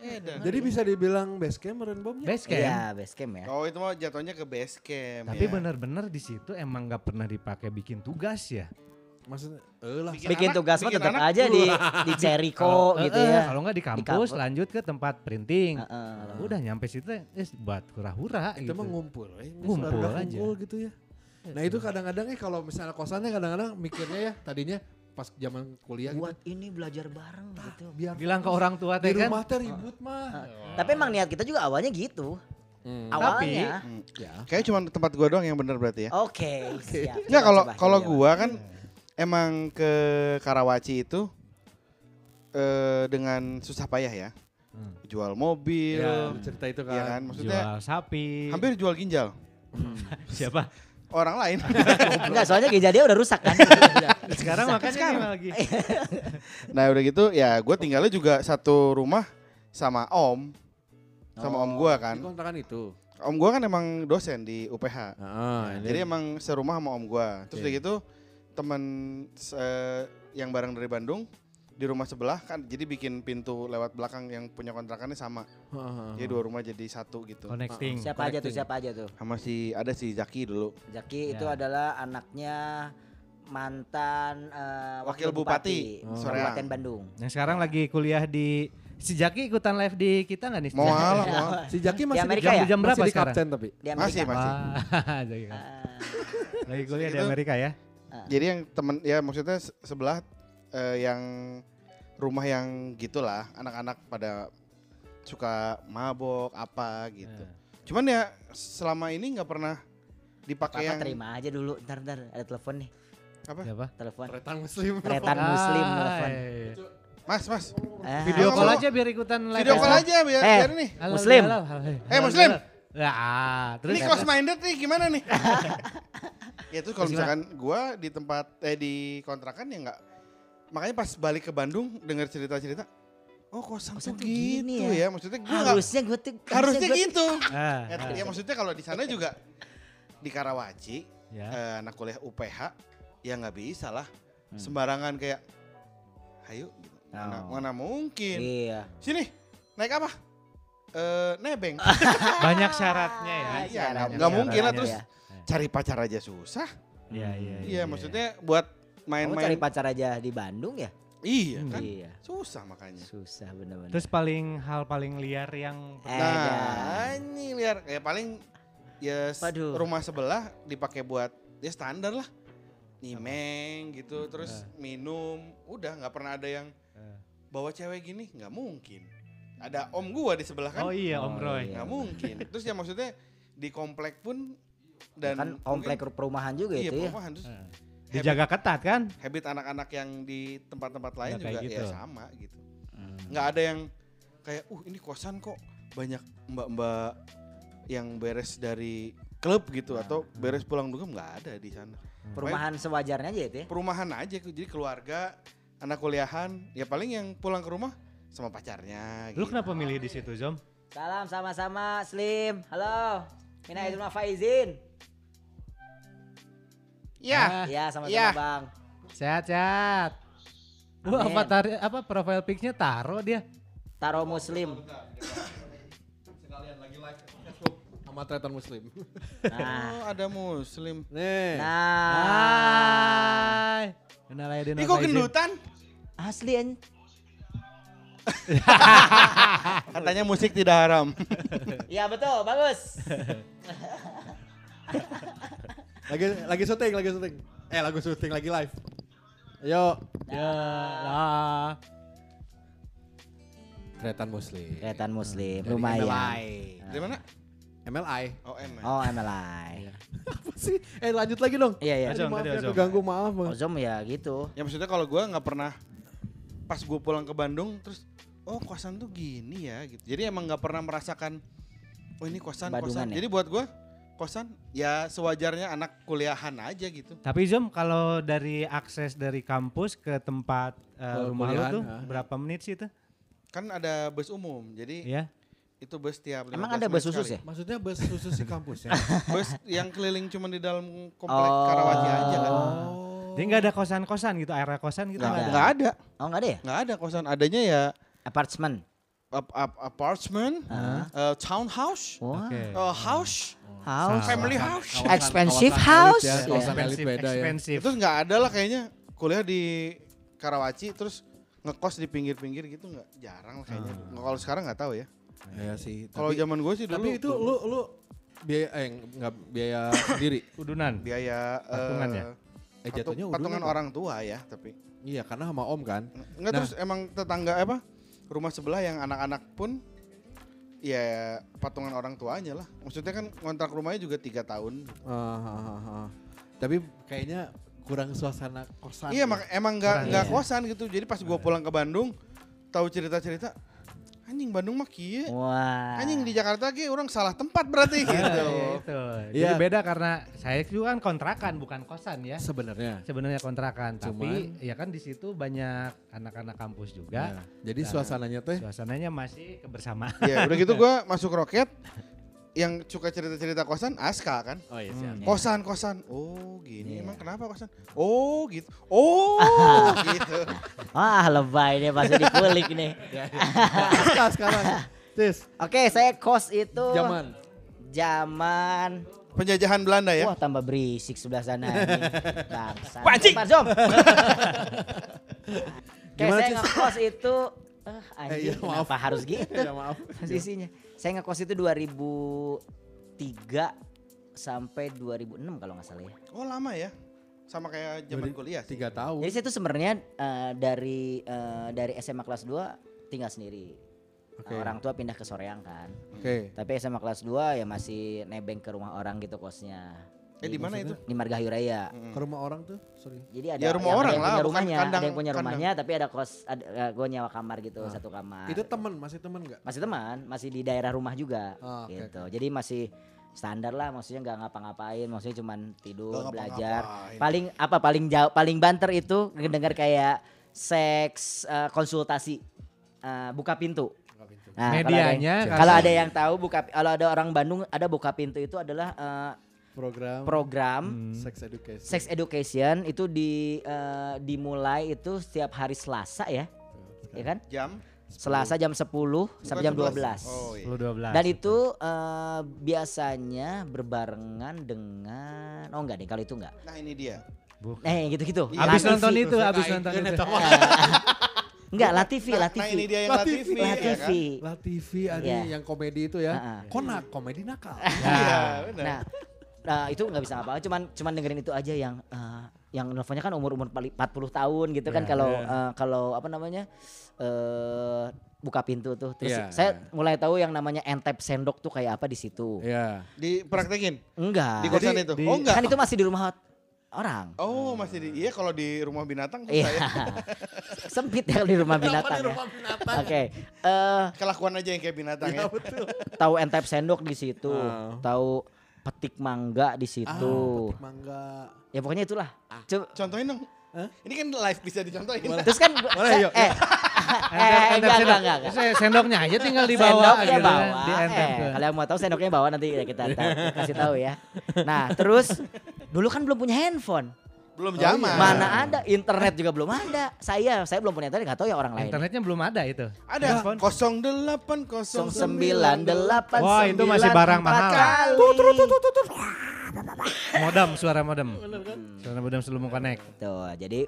Edan. Jadi bisa dibilang base camp meren bomnya. Base camp. Iya, base camp ya. Oh itu mah jatuhnya ke base camp Tapi ya. benar-benar di situ emang nggak pernah dipakai bikin tugas ya. Maksudnya, eh lah. Bikin Bikin anak- tugas mah tetap anak aja di di Jericho gitu eh, ya. Kalau nggak di kampus, kampus. lanjut ke tempat printing. Heeh. Udah nyampe situ eh buat hura-hura Itu gitu. mah ngumpul, eh. Ngumpul Ngumpul aja. Ngumpul gitu ya. Nah itu kadang-kadang eh kalau misalnya kosannya kadang-kadang mikirnya ya tadinya pas zaman kuliah gitu. Buat ini belajar bareng gitu. Biar Bilang ke orang tua di teh kan. rumah teh ribut mah. Tapi emang niat kita juga awalnya gitu. Hmm. Awalnya. Ya. Kayaknya cuma tempat gua doang yang bener berarti ya. Oke, siap. Enggak Coba, kalau kalau gua kan emang ke Karawaci itu eh dengan susah payah ya. Hmm. Jual mobil, Ya, cerita itu kan. Iya kan? Maksudnya Jual sapi. hampir jual ginjal siapa? orang lain. Enggak, soalnya geja dia udah rusak kan. Sekarang makanya ini lagi. nah udah gitu ya gue tinggalnya juga satu rumah sama om, sama om gua Di kan. kontrakan itu. Om gua kan emang dosen di UPH. Ah, Jadi emang serumah sama om gua. Terus udah gitu temen se- yang bareng dari Bandung di rumah sebelah kan jadi bikin pintu lewat belakang yang punya kontrakannya sama. Jadi dua rumah jadi satu gitu. Connecting. Siapa aja tuh, Connecting. siapa aja tuh? Sama si ada si Zaki dulu. Jaki itu Ya. adalah anaknya mantan eh, Wakil Bupati. Oh. Soreang. Kabupaten Bandung. Yang sekarang lagi kuliah di Si Jaki ikutan live di kita nggak nih? Mau lah, mau. Si Jaki masih Amerika di, ya? Jam berapa masih di sekarang? kapten tapi. Di Amerika. Masih, masih. Ah, Lagi kuliah di Itu- Amerika ya? Jadi yang temen ya maksudnya se- sebelah eh, yang rumah yang gitulah anak-anak pada suka mabok apa gitu. Eh. Cuman ya selama ini nggak pernah dipakai Papa yang terima aja dulu. Ntar ntar ada telepon nih. apa? Siapa? Telepon. Retan muslim. Retan muslim telepon. Hai. Mas, mas. Ah, Video call aja biar ikutan live. Video call ya. aja biar, Eh. biar nih. Halo, Muslim. halo, halo, halo. Eh, Muslim. Ya, ah, terus Ini close minded nih gimana nih? ya itu kalau Terus misalkan gua di tempat eh di kontrakan ya nggak makanya pas balik ke Bandung dengar cerita-cerita oh kosan, Kosan tuh gini gitu ya. ya. maksudnya gua nggak harusnya gue tuh harusnya gua- gitu Ah, ya, ah. ya maksudnya kalau di sana juga di Karawaci Ya. eh, anak kuliah UPH ya nggak bisa lah Hmm. sembarangan kayak hayu gitu. mana, Oh. mana mungkin Iya. sini naik apa eh nebeng Banyak syaratnya ya. Iya, syaratnya, nggak- mungkin lah ya. Cari pacar aja susah Iya, iya. iya maksudnya buat Kamu main-main cari pacar aja di Bandung ya? iya kan Iya. susah makanya Susah bener-bener. Terus paling hal paling liar yang Eh, nah ini liar ya paling ya Waduh. rumah sebelah dipakai buat ya standar lah. Nyimeng gitu, terus minum, udah nggak pernah ada yang Eh. bawa cewek gini, nggak mungkin. Ada om gua di sebelah kan, Oh iya Oh, Om Roy. iya. nggak mungkin. Terus ya maksudnya di komplek pun dan kan komplek mungkin- perumahan juga iya itu ya. perumahan terus Eh. Dijaga ketat kan? habit anak-anak yang di tempat-tempat lain Nggak kayak juga gitu. ya sama gitu. Hmm. Nggak ada yang kayak uh ini kosan kok banyak mbak-mbak yang beres dari klub gitu atau beres pulang dugem nggak ada di sana. Perumahan sewajarnya aja itu ya. Perumahan aja jadi keluarga, anak kuliahan, ya paling yang pulang ke rumah sama pacarnya Lu gitu. kenapa milih di situ, Zom? Salam sama-sama Slim. Halo. Mina Aidul Faizin. Ya, Iya sama-sama Iya. Bang. Sehat-sehat. Lu Amin. avatar apa profile pic-nya taruh dia. Taro Muslim. Sekalian lagi live Facebook sama Tretan Muslim. Nah. oh ada muslim. Nih. Nah. Hai. Kenal aja Ih kok gendutan? Asli an. Katanya musik tidak haram. Iya betul, bagus. Lagi lagi syuting, lagi syuting. Eh, lagu syuting lagi live. Ayo, Ya lah. Tretan Muslim. Kelihatan Muslim, Dari lumayan. MLI. Dari mana? MLI. Oh, M. Oh MLI. Apa sih? Eh lanjut lagi dong. Iya iya. Ozom, maaf ya Ozom. keganggu maaf. Bang. Ozom ya gitu. Ya maksudnya kalau gua nggak pernah pas gue pulang ke Bandung terus oh kosan tuh gini ya gitu. Jadi emang nggak pernah merasakan oh ini kosan Bandungan kosan. ya? Jadi buat gua kosan ya sewajarnya anak kuliahan aja gitu. Tapi Zom kalau dari akses dari kampus ke tempat Ke rumah lu kuliahan, tuh berapa menit sih itu? Kan ada bus umum. Jadi Iya. itu bus tiap Emang 15 ada bus khusus sekali. ya? Maksudnya bus khusus di kampus ya? Bus yang keliling cuma di dalam komplek Oh. Karawaci aja kan. Jadi nggak ada kosan-kosan gitu, area kosan gitu Nggak nggak ada. nggak ada. Oh nggak ada ya? Nggak ada kosan. Adanya ya Apartemen. Ap- ap- apartment, Ah. eh, townhouse, Wah. Oke. eh, house, House. family house. Kawasan- Expensive kawasan house. Ya, elit Expensive, beda ya. expensive. Terus nggak ada lah kayaknya kuliah di Karawaci terus ngekos di pinggir-pinggir gitu nggak jarang lah kayaknya. Nggak- Kalau sekarang nggak tahu ya. Iya sih. Kalau zaman gue sih dulu tapi itu lu lu biaya eh enggak biaya sendiri. Udunan. biaya Patungan eh, ya? Eh patu- jatuhnya patungan udunan. orang tua ya tapi Iya, karena sama Om kan. nggak Nah. terus emang tetangga apa rumah sebelah yang anak-anak pun ya patungan orang tuanya lah. Maksudnya kan kontrak rumahnya juga tiga tahun. Ah, ah, ah, ah. Tapi kayaknya kurang suasana kosan. Iya ya. emang nggak nggak ya. kosan gitu. Jadi pas gua pulang ke Bandung tahu cerita-cerita anjing Bandung mah kieu. Wah. Anjing di Jakarta ki orang salah tempat berarti gitu. Iya, itu. Jadi Iya. beda karena saya juga kan kontrakan bukan kosan ya. sebenarnya. Sebenarnya kontrakan, tapi Cuman- ya kan di situ banyak anak-anak kampus juga. Nah, jadi Nah, suasananya teh Suasananya masih kebersamaan. Ya udah gitu gua masuk roket yang suka cerita-cerita kosan Aska kan. Oh iya Hmm. Kosan kosan. Oh gini Iya. emang kenapa kosan? Oh gitu. Oh gitu. Wah lebay deh pasti dikulik nih. Nah, sekarang. Cis, Oke saya kos itu zaman. zaman Penjajahan Belanda ya. Wah tambah berisik sebelah sana ini. Bangsa. Pancing. Pak Zom. Kayak Gimana, saya ngekos itu eh anjing Eh, iya, maaf. kenapa harus gitu Ya maaf. posisinya. Saya ngekos itu 2003 sampai 2006 kalau nggak salah ya. Oh lama ya. Sama kayak zaman kuliah sih. Tiga tahun. Jadi saya tuh sebenarnya eh, dari eh, dari SMA kelas 2 tinggal sendiri. Oke. Eh, orang tua pindah ke Soreang kan. Oke. Tapi SMA kelas 2 ya masih nebeng ke rumah orang gitu kosnya. Eh di mana itu? Di Margahayu Raya. Ke rumah orang tuh, sorry. Jadi ada Ya, rumah yang, orang ada yang lah, punya bukan rumahnya, kandang- ada yang punya kandang. rumahnya tapi ada kos ada gue nyewa kamar gitu, Ah. satu kamar. Itu teman, masih teman nggak? masih teman, masih di daerah rumah juga Ah, gitu. Jadi masih standar lah maksudnya nggak ngapa-ngapain, maksudnya cuman tidur, Nggak belajar. Paling apa paling jauh paling banter itu dengar kayak seks eh, konsultasi eh, buka pintu. Nah, kalau ada yang- Medianya Kalau ada yang tahu buka kalau ada orang Bandung ada buka pintu itu adalah eh, Program program Hmm. sex education. Sex education itu di eh, dimulai itu setiap hari Selasa ya. Ya kan? Jam Selasa jam 10 sampai jam 12. Oh iya. 10 12. Dan itu eh, biasanya berbarengan dengan oh enggak deh kalau itu enggak. Nah ini dia. Bukan. Eh gitu-gitu. Iya. Abis Tapi nonton itu, abis nonton itu. Enggak, Latifi, Nah, Latifi. nah ini dia yang Latifi. Latifi, ya kan? Latifi. TV ada Iya. yang komedi itu ya. Ha-ha. Konak komedi nakal. Iya, benar. Nah, nah itu nggak bisa apa-apa, cuman cuman dengerin itu aja yang eh, yang nelfonnya kan umur-umur pali- 40 tahun gitu kan Iya, kalau iya. eh, kalau apa namanya? eh buka pintu tuh. Terus Iya. saya mulai tahu yang namanya entep sendok tuh kayak apa di situ. Iya. Dipraktekin Enggak. di kosan Jadi itu. di- oh enggak. Kan itu masih di rumah orang. Oh masih di iya kalau di rumah binatang Iya. saya Sempit ya di rumah binatang ya. Oke. eh kelakuan aja yang kayak binatang ya. tahu entep sendok di situ, Ah. tahu petik mangga di Ah, situ. petik mangga. ya pokoknya itulah. Coba Contohin dong. Hah? Ini kan live bisa dicontohin. Terus kan Boleh, yuk, eh, eh, enggak, enggak, enggak, enggak. Saya sendoknya aja tinggal di bawah Sendoknya gitu bawa. di eh, kalau yang mau tahu sendoknya bawa nanti kita tahu- kasih tahu ya. Nah, terus dulu kan belum punya handphone. Belum Oh, zaman. iya. Mana ada, internet juga belum ada. Saya saya belum punya internet, enggak tahu ya orang lain. Internetnya belum ada itu. Ada 08 988 Wah, itu masih barang mahal. Modem, suara modem. kan? Suara modem sebelum connect. Tuh, jadi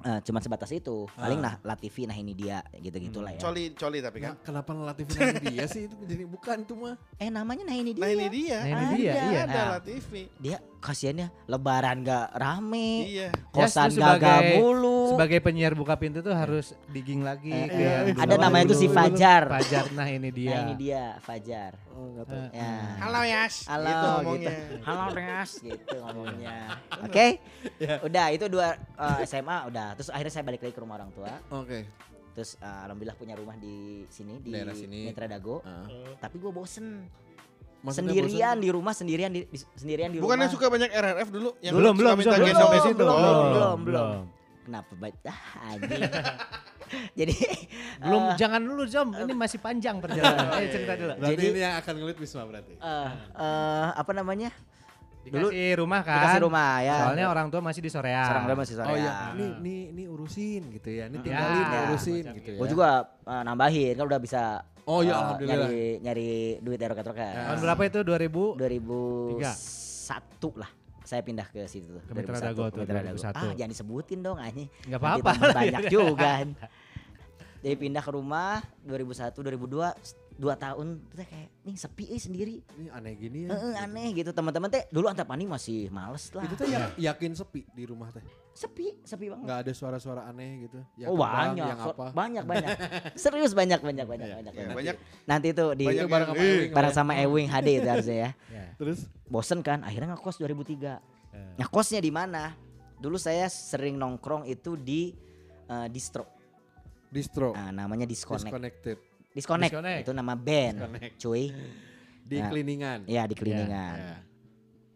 eh, cuma sebatas itu. Paling nah Latifi nah ini dia gitu-gitulah ya. Coli coli tapi kan. Nah, kenapa ngelatih film dia sih itu jadi bukan itu mah. Eh namanya nah ini dia. Nah ini dia. Nah, ini dia, Ada. iya. Ada Nah. TV. Dia kasihannya lebaran gak rame. Iya. Kosan Yes, gagal sebagai- mulu. Sebagai penyiar buka pintu tuh harus digging lagi Eh, ke iya. yang Ada dulu. namanya tuh si Fajar. Fajar, nah ini dia. Nah ini dia Fajar. Oh, enggak tahu. Ya. Halo Yas. Halo gitu gitu. ngomongnya. Halo Res gitu ngomongnya. Oke. Udah itu dua eh, SMA udah. Terus akhirnya saya balik lagi ke rumah orang tua. Oke. Terus eh, alhamdulillah punya rumah di sini di Daerah sini. Mitra Dago. Ah. Tapi gue bosen. Maksudnya sendirian di rumah sendirian di, di- sendirian di Bukannya rumah. suka banyak RRF dulu yang belum, suka belum, minta belum, gendong sampai Oh, situ. belum. belum, belum. Kenapa baik ah anjing. Jadi Belum, eh, jangan dulu Jom, ini masih panjang perjalanan. Ayo cerita dulu. Berarti Jadi- ini yang akan ngelit Wisma berarti. eh, eh, apa namanya? Dikasih rumah kan. Dikasih rumah ya. Soalnya orang tua masih di Soreang. Sekarang udah masih sore. Oh ya. iya, ini ini ini urusin gitu ya. Ini Ya, tinggalin ya, urusin macam gitu ya. Gue juga eh, nambahin kan udah bisa Oh iya, eh, alhamdulillah. nyari nyari duit ya roket-roket. Tahun berapa itu? 2000? 2001 lah. Saya pindah ke situ tuh. Ke Mitra 2001, Dago tuh, ke Mitra Dago. 2001. Ah, jangan disebutin dong anjing. Nggak Nanti apa-apa. banyak juga kan. Jadi pindah ke rumah 2001 2002 dua tahun terus kayak nih sepi eh sendiri. Ini aneh gini ya. Eh, aneh gitu teman-teman teh dulu antap paning masih males lah. Itu tuh ya- yakin sepi di rumah teh. Sepi, sepi banget. Nggak ada suara-suara aneh gitu. Yang oh banyak, Yang apa? banyak banyak. Serius banyak banyak banyak banyak. Ya, banyak. banyak Nanti itu di banyak bareng sama Ewing. bareng sama Ewing HD itu harusnya ya. Ya. Terus Bosen kan, akhirnya ngekos 2003. Eh. Ngekosnya di mana? Dulu saya sering nongkrong itu di eh, distro. distro. Nah, namanya Disconnect. Disconnected. Disconnect. Disconnect. Itu nama band, Disconnect. cuy. Di Nah. cleaningan. Ya di cleaningan. Ya.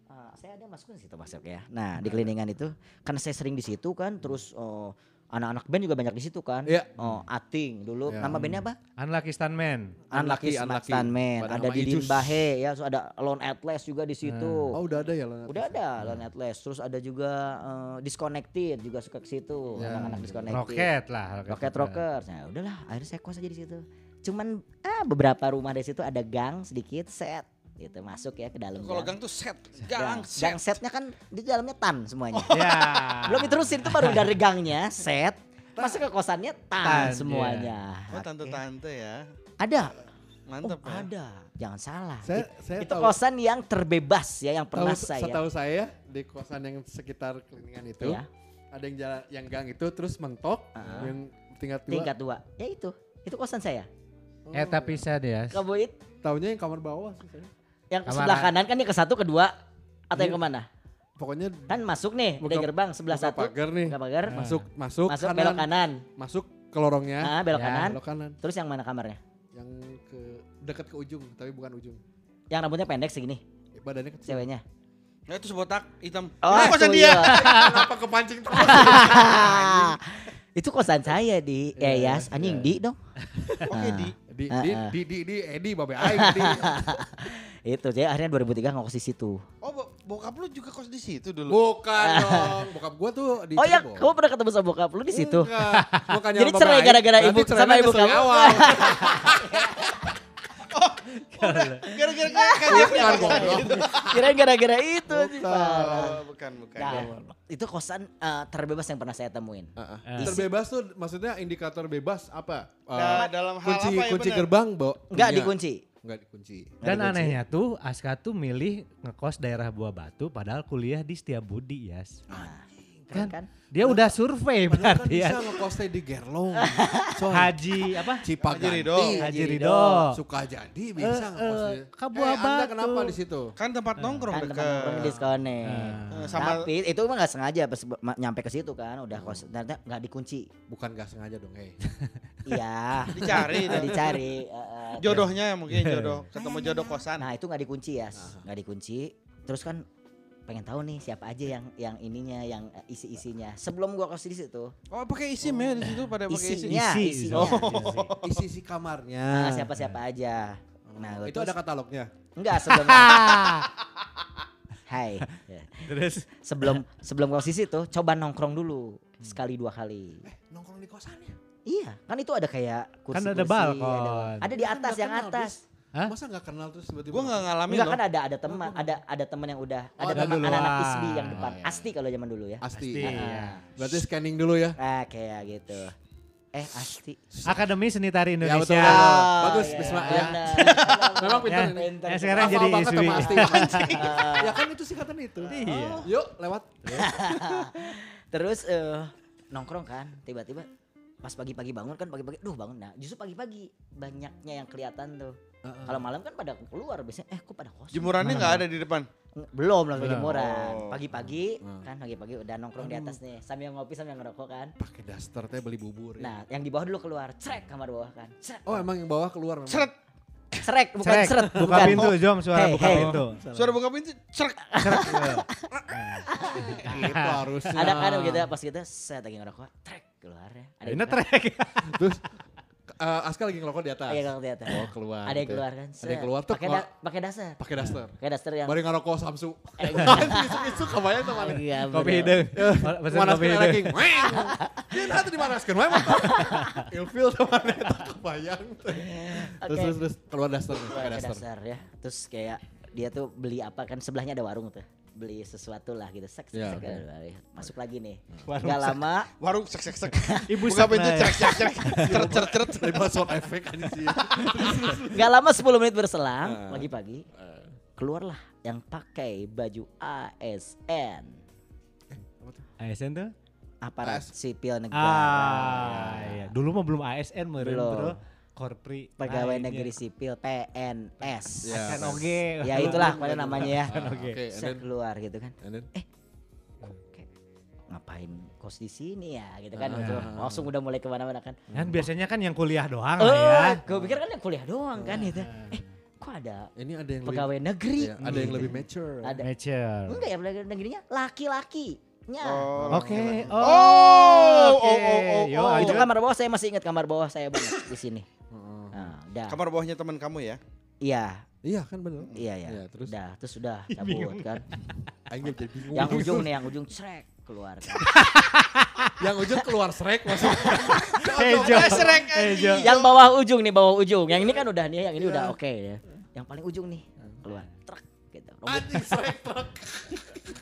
Ah, saya ada masuk ke situ masuk ya. Nah di cleaningan itu karena saya sering di situ kan, terus oh, anak-anak band juga banyak di situ kan. Iya. Oh Ating dulu Ya. nama bandnya apa? Unlucky Stuntman. Unlucky, Unlucky Unlucky. Stuntman. Ada di Ijus. Bahe ya, terus ada Lone Atlas juga di situ. Oh udah ada ya lo? Udah ada Lone Atlas, terus ada juga eh, Disconnected juga suka ke situ, Ya. anak-anak Disconnected. Rocket lah. Rocket Rockers. Nah, udahlah, akhirnya saya kos aja di situ. Cuman ah beberapa rumah dari situ ada gang sedikit set gitu masuk ya ke dalam Kalau gang tuh set, gang, gang, gang set. setnya kan di dalamnya tan semuanya. Ya. Belum diterusin tuh baru dari gangnya set masuk ke kosannya tan, Tan, semuanya. Oh Oke. tante-tante ya. Ada. Mantep oh, ya. ada. Jangan salah. Saya It- saya itu tahu. kosan yang terbebas ya yang pernah tahu, saya. Setahu saya di kosan yang sekitar cleaningan itu Ya. ada yang jalan yang gang itu terus mentok Ah. yang tingkat dua. Tingkat dua. Ya itu. Itu kosan saya. Oh. Eh tapi saya dia. Kamu it- Taunya yang kamar bawah sih saya. yang Kamar sebelah kanan kan yang ke satu kedua atau yang Iya. ke mana? Pokoknya Kan masuk nih Buka- dari gerbang sebelah buka satu. pagar nih. Buka pagar. Nah. masuk masuk, Masuk kanan, belok kanan. masuk ke lorongnya Ah, belok Ya. kanan. belok kanan Terus yang mana kamarnya? yang ke dekat ke ujung tapi bukan ujung Yang rambutnya pendek segini, Eh, badannya kecil ceweknya. Nah itu sebotak hitam. Oh, Nah, kosan itu dia. iya. kenapa kepancing terus itu kosan saya di Iya, Eyas, iya, anjing di dong. Oke Ah. di. Di Ah, di, ah. di di di Edi babe aing di Itu jadi akhirnya 2003 ngekos di situ. Oh bo- bokap lu juga kos di situ dulu. bukan dong bokap gua tuh di oh ya, kamu pernah ketemu sama bokap lu di situ? Enggak, bukannya Jadi cerai gara-gara ibu sama ibu kamu. Gara-gara kagetnya gitu. Kira gara-gara itu sih parah. Oh, bukan, bukan. Nah, itu kosan eh, terbebas yang pernah saya temuin. Ah, ah. Eh. Terbebas tuh maksudnya indikator bebas apa? Eh, Nah, dalam hal kunci apa ya kunci gerbang, Bo. Enggak punya. dikunci. Enggak dikunci. Nggak Dan dikunci. anehnya tuh Aska tuh milih ngekos daerah Buah Batu padahal kuliah di Setiabudi, Yas. Nah, keren kan? Dia udah survei Padahal kan berarti ya. bisa ngekosnya di Gerlong. Soal Haji apa? Cipaganti. Haji Ridho. Haji Ridho. Suka jadi Eh, bisa eh, ngekosnya. ke Buah Eh, Anda Batu. kenapa di situ? Kan tempat nongkrong Kan dekat. nongkrong di diskone. Eh, sama- Tapi itu mah nggak sengaja pas nyampe ke situ kan udah kos ternyata nggak dikunci. Bukan gak sengaja dong, eh. Iya. Dicari dicari. eh, eh. Jodohnya ya mungkin jodoh. Ketemu jodoh kosan. Nah itu nggak dikunci ya, nggak dikunci. Terus kan pengen tahu nih siapa aja yang yang ininya, yang eh, isi-isinya. Sebelum gua di situ, Oh, pakai isim ya di situ pada pakai isim. isinya, Isi, isinya. Oh. Isi si kamarnya. Nah, siapa-siapa aja. Nah, itu terus- ada katalognya. enggak sebelum Hai. Terus Sebelum sebelum di situ, coba nongkrong dulu sekali dua kali. Eh, nongkrong di kosannya. Iya, kan itu ada kayak kursi Kan ada balkon. Ada, ada di Kan atas yang atas. Hah? Masa gak kenal terus tiba-tiba? Gua nggak ngalamin Enggak kan ada ada teman, ada ada teman yang udah Oh, ada ada teman anak-anak Ah. ISBI yang depan. Oh, iya. Asti kalau zaman dulu ya. Asti. Asti, Ah. iya. Berarti scanning dulu ya. Ah, kayak gitu. Eh, Asti. Akademi Seni Tari Ya, Indonesia. betul. Ah, Bagus, iya, Bisma, ya. benar. Memang pintar Ya, ini. Pintar. ya sekarang Hafal jadi ISBI. Asti. Ah. ya kan itu singkatan itu. Iya. Yuk, lewat. Terus eh, nongkrong kan, tiba-tiba pas pagi-pagi bangun kan pagi-pagi, duh bangun nah justru pagi-pagi banyaknya yang kelihatan tuh. Kalau malam kan pada keluar biasanya, eh kok pada kosong? Jemurannya nggak ada di depan. Belum langsung Belum. jemuran. Oh. Pagi-pagi Hmm. kan pagi-pagi udah nongkrong di atas nih sambil ngopi sambil ngerokok kan. Pakai daster teh beli bubur. ya. Nah, yang di bawah dulu keluar, cerek kamar bawah kan. Cerek. Oh, emang yang bawah keluar memang. Seret. Cerek bukan Cerek, seret. buka bukan. pintu, Jom, suara Hey, buka hey. pintu. Suara buka pintu, cerek. Gitu harusnya. Ada kan gitu pas gitu saya lagi ngerokok, trek keluar ya. Ada Ini trek. Terus eh, Aska lagi ngelokok di atas. Iya kalau kelihatan. Oh, keluar. Ada yang gitu ya. keluar kan. Ada yang keluar tuh Pakai da- pakai dasar. pakai daster. Pakai daster yang Bari ngerokok Samsu. Eh, Isu-isu kebayang tuh mana. Iya, Kopi hidung. Mana kopi hidung. Dia nanti di mana sekarang? Weng. Ilfil sama neta kebayang. Terus terus terus keluar daster pakai daster. ya. Terus kayak dia tuh beli apa kan sebelahnya ada warung tuh. Beli sesuatu lah gitu. Sek, sek, Iya, sek, Masuk lagi nih. Warung Gak sek. lama Warung sek sek sek. Ibu Buka sek pintu lah ya. cerek cerek cerek. Ceret ceret ceret. Lima sound efek aja sih. Gak lama 10 menit berselang Ah. pagi-pagi keluarlah yang pakai baju ASN ASN tuh? aparat AS. sipil negara Ah, iya. Dulu mah belum ASN meureun, Belum. Bro. Korpri. pegawai lainnya. negeri sipil PNS Ya. ASN oge. ya itulah pada namanya ya Ah, Oke. Oke, saya then- keluar gitu kan and then Kayak, ngapain kos di sini ya gitu kan Ah. gitu. langsung udah mulai ke mana-mana kan Kan biasanya kan yang kuliah doang oh lah ya. gue pikir kan yang kuliah doang kan gitu eh kok ada ini ada yang pegawai lebih negeri ya, ada yang lebih mature. ada Mature. enggak ya pegawai negerinya laki-lakinya Oh. Oke. Oh, Oh, oke. oh, oh, oh, Yo, oh. itu lanjut. kamar bawah saya masih ingat kamar bawah saya banget di sini udah Kamar bawahnya teman kamu ya? iya Iya kan bener. iya ya Iya, terus udah terus udah cabut kan Aing jadi bingung. yang ujung nih yang ujung cerek keluar kan. yang ujung keluar srek maksudnya. Hejo. Srek, Hejo. yang bawah ujung nih bawah ujung yang ini kan udah nih yang ini Iya. udah oke ya yang paling ujung nih keluar truk gitu rambut, Anjing srek truk.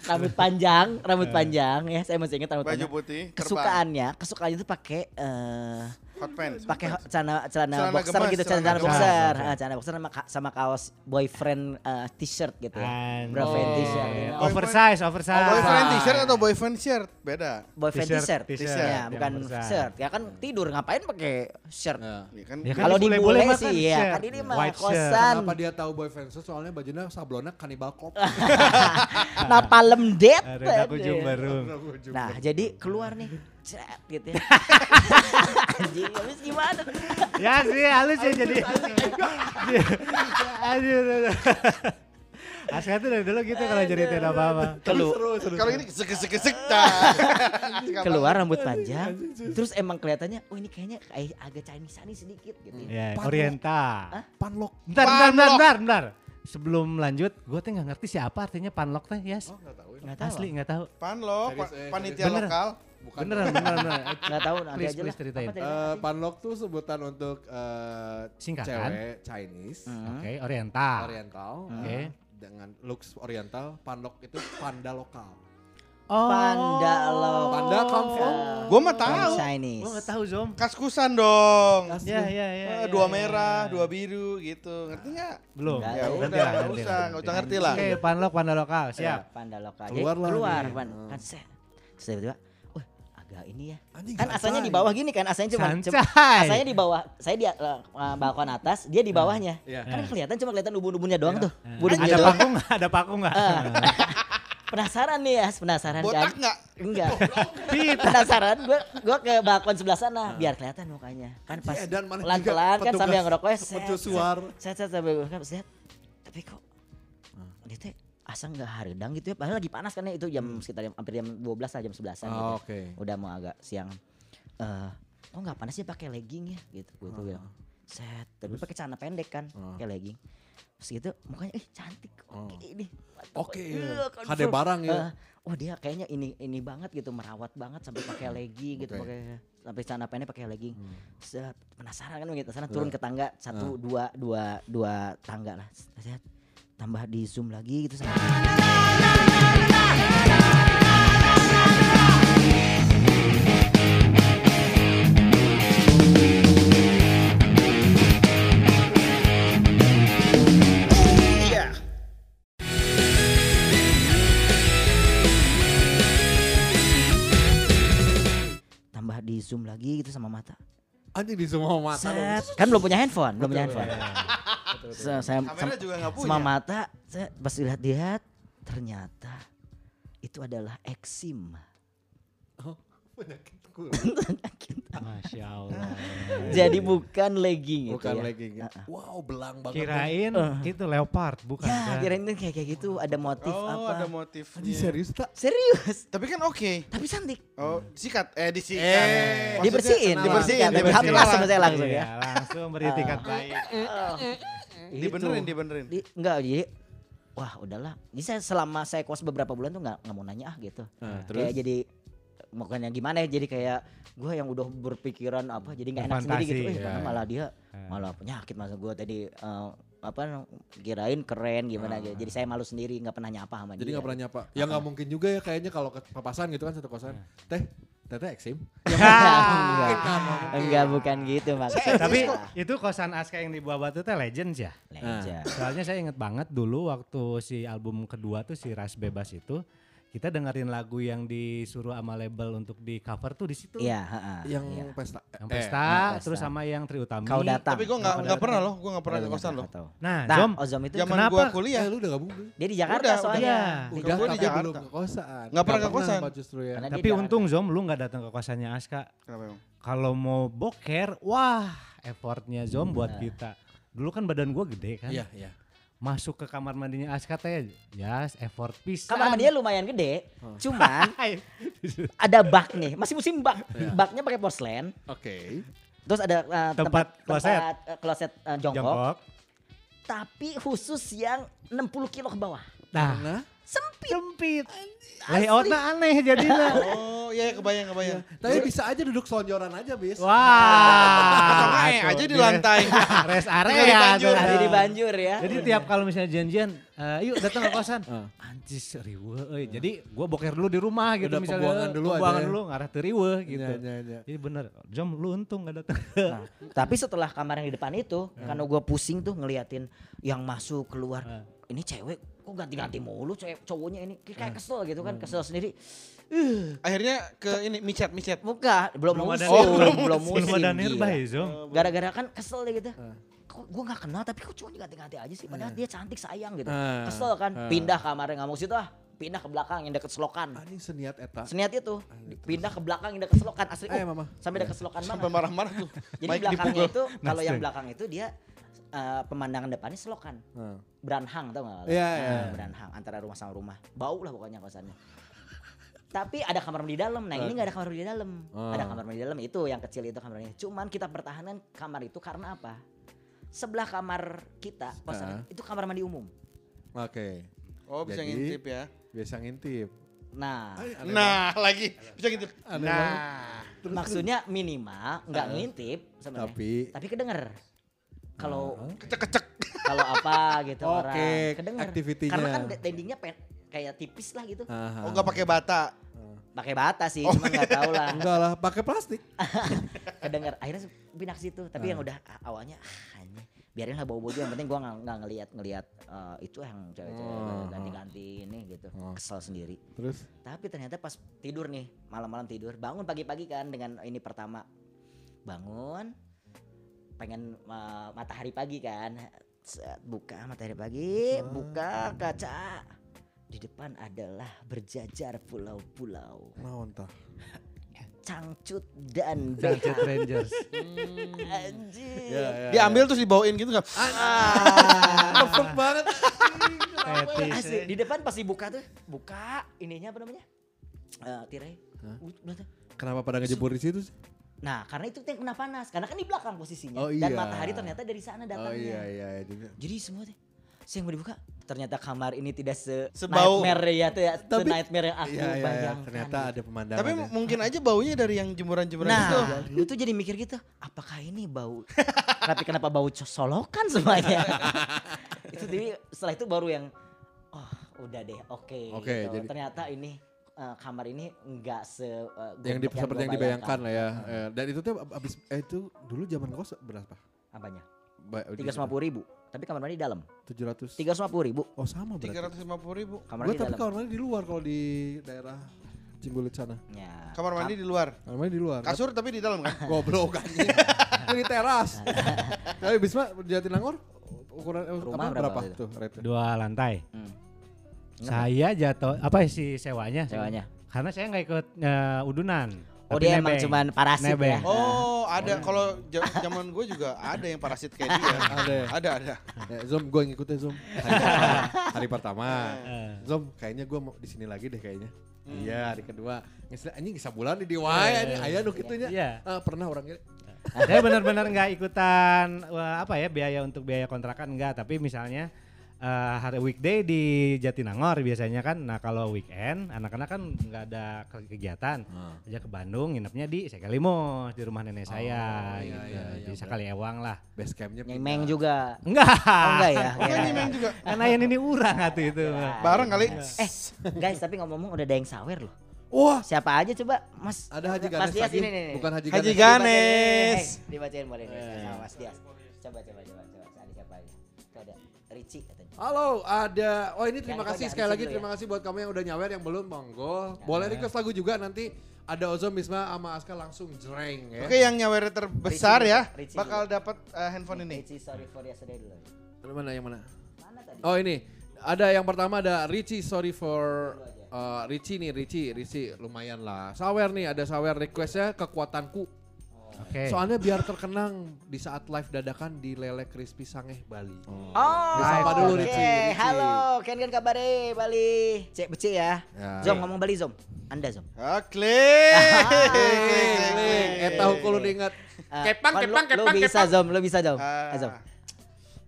rambut panjang rambut panjang ya saya masih ingat rambut Baju panjang putih, kesukaannya kesukaannya itu pakai eh hot pants. pakai celana celana boxer gemas, gitu celana celana boxer. Ah, celana boxer sama, sama kaos boyfriend eh, t-shirt gitu ya Anjing. boyfriend Oh. t-shirt ya. Oversize, Oh, oversize. boyfriend t-shirt atau boyfriend shirt? Beda. boyfriend T-shirt, t-shirt, t-shirt, ya bukan oversize. shirt ya kan tidur ngapain pakai shirt Nah, Ya kan? Ya kan Kalau di bule mah sih, kan ya, shirt. kan ini mah White shirt. kosan. Kenapa dia tahu boyfriend so, soalnya bajunya sablonnya kanibal cop. napalem dead Ada baru. nah jadi keluar nih ceret gitu ya anjing habis gimana Ya sih halus ya jadi. Aduh. Aska tuh dari dulu gitu kalau ceritain apa-apa. Kelu- Kalau ini kesek kesek kesek dah. keluar rambut panjang terus emang kelihatannya oh ini kayaknya kayak agak Chinese nih sedikit gitu ya. Ya, Orienta. Panlok. Bentar, bentar, bentar, Panlok. bentar, bentar. Sebelum lanjut, gue tuh nggak ngerti siapa artinya panlok teh, Yes. Oh, enggak tahu. nggak tahu Asli nggak tahu. Pan lo, Serius, pa- eh, panitia lokal. Bukan. Beneran, beneran, beneran. Nggak tahu nanti Please, aja please lah. ceritain. Eh, panlok tuh sebutan untuk eh, Singkatan. cewek Chinese, Hmm. Oke, oriental. oriental, Oke. eh, dengan looks oriental. Panlok itu panda lokal. Oh. Panda lo. Panda come from? Gua mah tahu. Chinese. Gua nggak tahu Zom. Kaskusan dong. Ya, ya, ya. Eh, ya, dua ya, merah, ya. dua biru gitu. Ngerti nggak? Belum. Nggak, Ya udah, nggak usah, nggak usah ngerti lah. Oke, panlok, panda lokal, siap. Panda lokal. Keluar lah keluar kan. Kan set. Terus tiba-tiba, agak ini ya. Anjing, Kan asalnya di bawah gini kan, asalnya cuma asalnya di bawah. Saya di uh, balkon atas, dia di bawahnya. Iya. Kan kelihatan cuma kelihatan ubun-ubunnya doang tuh. Ada Ubun-ubunnya doang. panggung nggak? Ada panggung nggak? Penasaran nih ya, penasaran Botak kan? nggak? Enggak. penasaran gua gua ke balkon sebelah sana biar kelihatan mukanya. Kan pas pelan-pelan kan sambil ngerokoknya set, set, set, set, sambil ngerokok, set. Tapi kok asa nggak haredang gitu ya padahal lagi panas kan ya itu jam sekitar jam, hampir jam 12 lah jam 11 an gitu. Oh, Oke. Udah mau agak siang. Eh, kok nggak panas sih pakai legging ya gitu gue tuh bilang. Set, tapi pakai celana pendek kan, Ah. pakai legging. Terus gitu mukanya eh cantik Oh. oke ini. Mantap, Oke, iya, iya. confirm. Hade barang ya. Eh, oh dia kayaknya ini ini banget gitu merawat banget sampai pakai legging gitu Oke. pakai sampai celana pendek pakai legging. Hmm. Set, penasaran kan begitu sana turun ke tangga satu dua dua dua tangga lah. Set, tambah di zoom lagi gitu sama tambah di zoom lagi gitu sama mata. Anjing di semua mata. Set, kan belum punya handphone, belum punya handphone. Iya. Se- saya Kamera juga nggak punya. sama mata, saya pas lihat-lihat ternyata itu adalah eksim. Penyakit kulit. Masya Allah. Jadi bukan legging Bukan itu ya. legging. ya. Wow, belang banget. Kirain itu leopard, bukan Ya, kan? kirain itu kayak kayak gitu ada motif Oh, apa. ada motif. Anjing serius tak? Serius, Tapi kan oke. tapi cantik. Oh, sikat. Eh, disikat. Eh, Maksudnya dibersihin, dibersihin, Dibersihin, dibersihin. Langsung saya langsung Iya, ya. langsung beri tiket baik. Itu. Dibenerin, dibenerin. Di, enggak jadi wah udahlah. Jadi saya selama saya kos beberapa bulan tuh nggak nggak mau nanya ah gitu. Nah, Kayak jadi makanya gimana ya jadi kayak gue yang udah berpikiran apa jadi nggak enak sendiri gitu. Eh, ya, karena ya. malah dia Eh. malah penyakit masa gue tadi eh, apa kirain keren gimana gitu. Jadi saya malu sendiri nggak pernah nyapa sama Jadi dia. nggak pernah nyapa. Ya nggak mungkin juga ya kayaknya kalau ke papasan gitu kan satu kosan. Teh, teteh eksim. enggak. Kan, nggak. Enggak bukan gitu maksudnya. Tapi itu kosan Aska yang di Bawah Batu teh legends ya. Legend. Soalnya saya inget banget dulu waktu si album kedua tuh si Ras Bebas itu kita dengerin lagu yang disuruh sama label untuk di cover tuh di situ. Iya, heeh. Yang iya. pesta. Yang eh, pesta, pesta. terus sama yang Tri Utami. Kau datang. Tapi gue nggak Nggak nggak pernah loh. Gue nggak pernah ke kosan loh. Nah, Nah, Zom, Ozom itu Zaman Kenapa? gue Eh, kuliah. lu udah gabung belum? dia di Jakarta Udah, soalnya. udah. Udah, gua di Jakarta. belum ke kosan. Nggak pernah ke kosan. Justru ya. Karena tapi untung Zom lu nggak datang ke kosannya Aska. Kenapa emang? Kalau mau boker, wah effortnya Zom buat kita. Dulu kan badan gua gede kan. Iya, iya. Masuk ke kamar mandinya Aska teh, ya effort pisan. Kamar mandinya lumayan gede, Oh. cuman ada bak nih, masih musim bak. Iya. Baknya pakai porselen, Oke. terus ada uh, Tempat kloset. tempat, uh, kloset uh, jongkok, Jongkok. tapi khusus yang 60 kilo ke bawah. Nah, Karena Sempit. sempit. Layoutnya aneh jadinya. Oh, iya iya, kebayang kebayang. tapi bisa aja duduk selonjoran aja, bis. Wah. Eh, tuh aja di lantai. Rest area. Ada di banjur ya. Jadi tiap kalau misalnya janjian, eh, yuk datang ke kosan. Anjis riwe euy. Jadi gua boker dulu di rumah gitu Udah misalnya. pembuangan dulu aja Pembuangan ya. dulu ngarah teu riweuh gitu. Iya, iya, iya. Jadi bener, Jom lu untung gak datang. Nah, tapi setelah kamar yang di depan itu, karena gue pusing tuh ngeliatin yang masuk keluar. Ah. Ini cewek kok ganti-ganti mulu, cewek cowoknya ini kayak Hmm. kesel gitu kan, kesel sendiri. Akhirnya ke ini micet micet. Buka, belum Belum musim, nih. belum Belum musim. ada Zom. Gara-gara kan kesel deh gitu. Ah. Kok gue gak kenal tapi kok cowoknya ganti-ganti aja sih. Padahal dia cantik sayang gitu. Ah. Kesel kan. Ah. Pindah kamarnya nggak mau situ ah. Pindah ke belakang yang deket selokan. Anjing seniat eta. Seniat itu. Pindah ke belakang yang deket selokan. Asli. Eh, oh, Mama. Sampai deket selokan Sampai banget. marah-marah tuh. Jadi Mike belakangnya dipukul. itu kalau yang belakang itu dia eh, pemandangan depannya selokan. Ah. Beranhang tau gak? Iya, iya. Beranhang antara rumah sama rumah. Bau lah pokoknya kosannya. Tapi ada kamar mandi dalam. Nah ini nggak ada kamar mandi dalam. Oh. Ada kamar mandi dalam itu yang kecil itu kamar mandi. Cuman kita pertahankan kamar itu karena apa? Sebelah kamar kita kosan Ah. itu kamar mandi umum. Oke. Oh, bisa Jadi- ngintip ya. Biasa ngintip. Nah, Nah, lagi bisa. Aneh Nah, maksudnya minimal nggak ngintip sebenarnya. Tapi Tapi kedenger. Kalau kecek-kecek. kalau apa gitu Oke, orang kedenger. aktivitinya. Karena kan endingnya pen, kayak tipis lah gitu. Aha. Oh, enggak pakai bata. Pakai bata sih, Oh, cuma nggak tahu lah. Enggak lah, pakai plastik. kedenger akhirnya pindah ke situ tapi yang Ah. udah ah, awalnya ah biarin lah bau bau yang penting gua nggak nggak ngelihat ngelihat eh, itu yang cewek-cewek Oh. ganti-ganti ini gitu Oh. kesel sendiri Terus tapi ternyata pas tidur nih malam-malam tidur bangun pagi-pagi kan dengan ini pertama bangun pengen eh, matahari pagi kan buka matahari pagi Ah. buka kaca di depan adalah berjajar pulau-pulau naon tah? cangcut dan BH. Rangers. Anjing. Ya, ya, Diambil terus dibawain gitu kan. Ah, banget. Asli, di depan pas dibuka tuh, buka ininya apa namanya? Eh, tirai. Kenapa pada ngejebur di situ sih? Nah, karena itu yang kena panas, karena kan di belakang posisinya Oh, dan iya. matahari ternyata dari sana datangnya. Oh iya iya iya. Jadi Jadi semua tuh saya yang mau dibuka ternyata kamar ini tidak se Sebau. nightmare ya tuh ya, Tapi- se nightmare yang aku iya iya, iya. bayangkan. ternyata gitu. ada pemandangan. Tapi mungkin aja baunya dari yang jemuran-jemuran Nah, itu. lu tuh jadi mikir gitu, apakah ini bau? Tapi kenapa bau solokan semuanya? itu jadi setelah itu baru yang, oh udah deh, oke. Oke, gitu. jadi- ternyata ini eh, kamar ini enggak se eh, yang di, goblok seperti yang dibayangkan lah ya. bayangkan. Eh, Dan itu tuh abis eh, itu dulu zaman kos berapa? Apanya? Tiga ratus ribu. Tapi kamar mandi di dalam. 700. Tiga ratus ribu. Oh sama berarti. Tiga ratus lima puluh ribu. Kamar mandi di tapi dalam. kamar mandi di luar kalau di daerah Cimbulit sana. Ya. Kamar mandi di luar. Kamar mandi di luar. Kasur tapi di dalam kan? Goblok anjing. Itu di teras. Tapi Bisma Jatinangor ukuran Rumah apa, berapa berapa, waktu itu? tuh rate Dua lantai. Hmm. Saya jatuh apa sih sewanya? Sewanya. Karena saya nggak ikut eh, udunan. Oh dia emang nebeng. cuman parasit Nebeng. ya. Oh, ada. Kalau ja- zaman gue juga ada yang parasit kayak dia. Ada ya? Ada, ada. Ya, Zoom gue ngikutin Zoom. Hari pertama. Hari pertama. Eh, Zoom kayaknya gue mau di sini lagi deh kayaknya. Hmm. Iya, hari kedua. Ngesel anjing sabulan di wae anjing aya nu kitunya. Iya. Ah, pernah orang kira. saya benar-benar nggak ikutan wah, apa ya biaya untuk biaya kontrakan enggak tapi misalnya eh, hari weekday di Jatinangor biasanya kan nah kalau weekend anak-anak kan nggak ada ke- kegiatan aja ke Bandung nginepnya di Sekalimus di rumah nenek saya iya, gitu iya, iya, di Sekali Ewang lah Base campnya Nyemeng juga. enggak Oh enggak ya? Bukan Ya. nyimeng juga. karena yang ini urang atuh itu Bareng kali. Eh, guys, tapi ngomong-ngomong udah ada yang sawer loh. Wah, Siapa aja coba, Mas? ada Haji Mas Ganes Dias lagi. ini nih. nih. Bukan Haji Haji Ganes. Dibacain, Ganes. eh, Dibacain boleh nih sama Mas Dias. Coba coba coba coba. Ada siapa aja? Ada Ricci katanya. Halo, ada. Oh ini terima Yang kasih sekali lagi. Ricci Terima kasih buat kamu yang udah nyawer yang belum monggo. Ya. Boleh request lagu juga nanti ada Ozom Bisma sama Aska langsung jreng ya. Oke, yang nyawer terbesar Ricci ya Ricci bakal dapat eh, handphone ini. Ricci sorry for yesterday dulu. Yang Mana yang mana? Mana tadi? Oh ini. Ada yang pertama ada Richie sorry for uh, Richie nih Richie Richie lumayan lah. Sawer nih ada sawer requestnya kekuatanku. Oke Soalnya biar terkenang di saat live dadakan di Lele Crispy Sangeh Bali. Oh, Disapa dulu, oke. Ricci, Ricci. Halo, kan kan kabare Bali. Cek beci ya. Ya. Zom ngomong Bali Zom. Anda Zom. Ah, klik. Klik, klik. Eta hukum lu diingat. Eh, Kepang, kan lu- kepang, Lu kepang, bisa kepang. Zom, lu bisa Zom. Ah, Eh, Zom.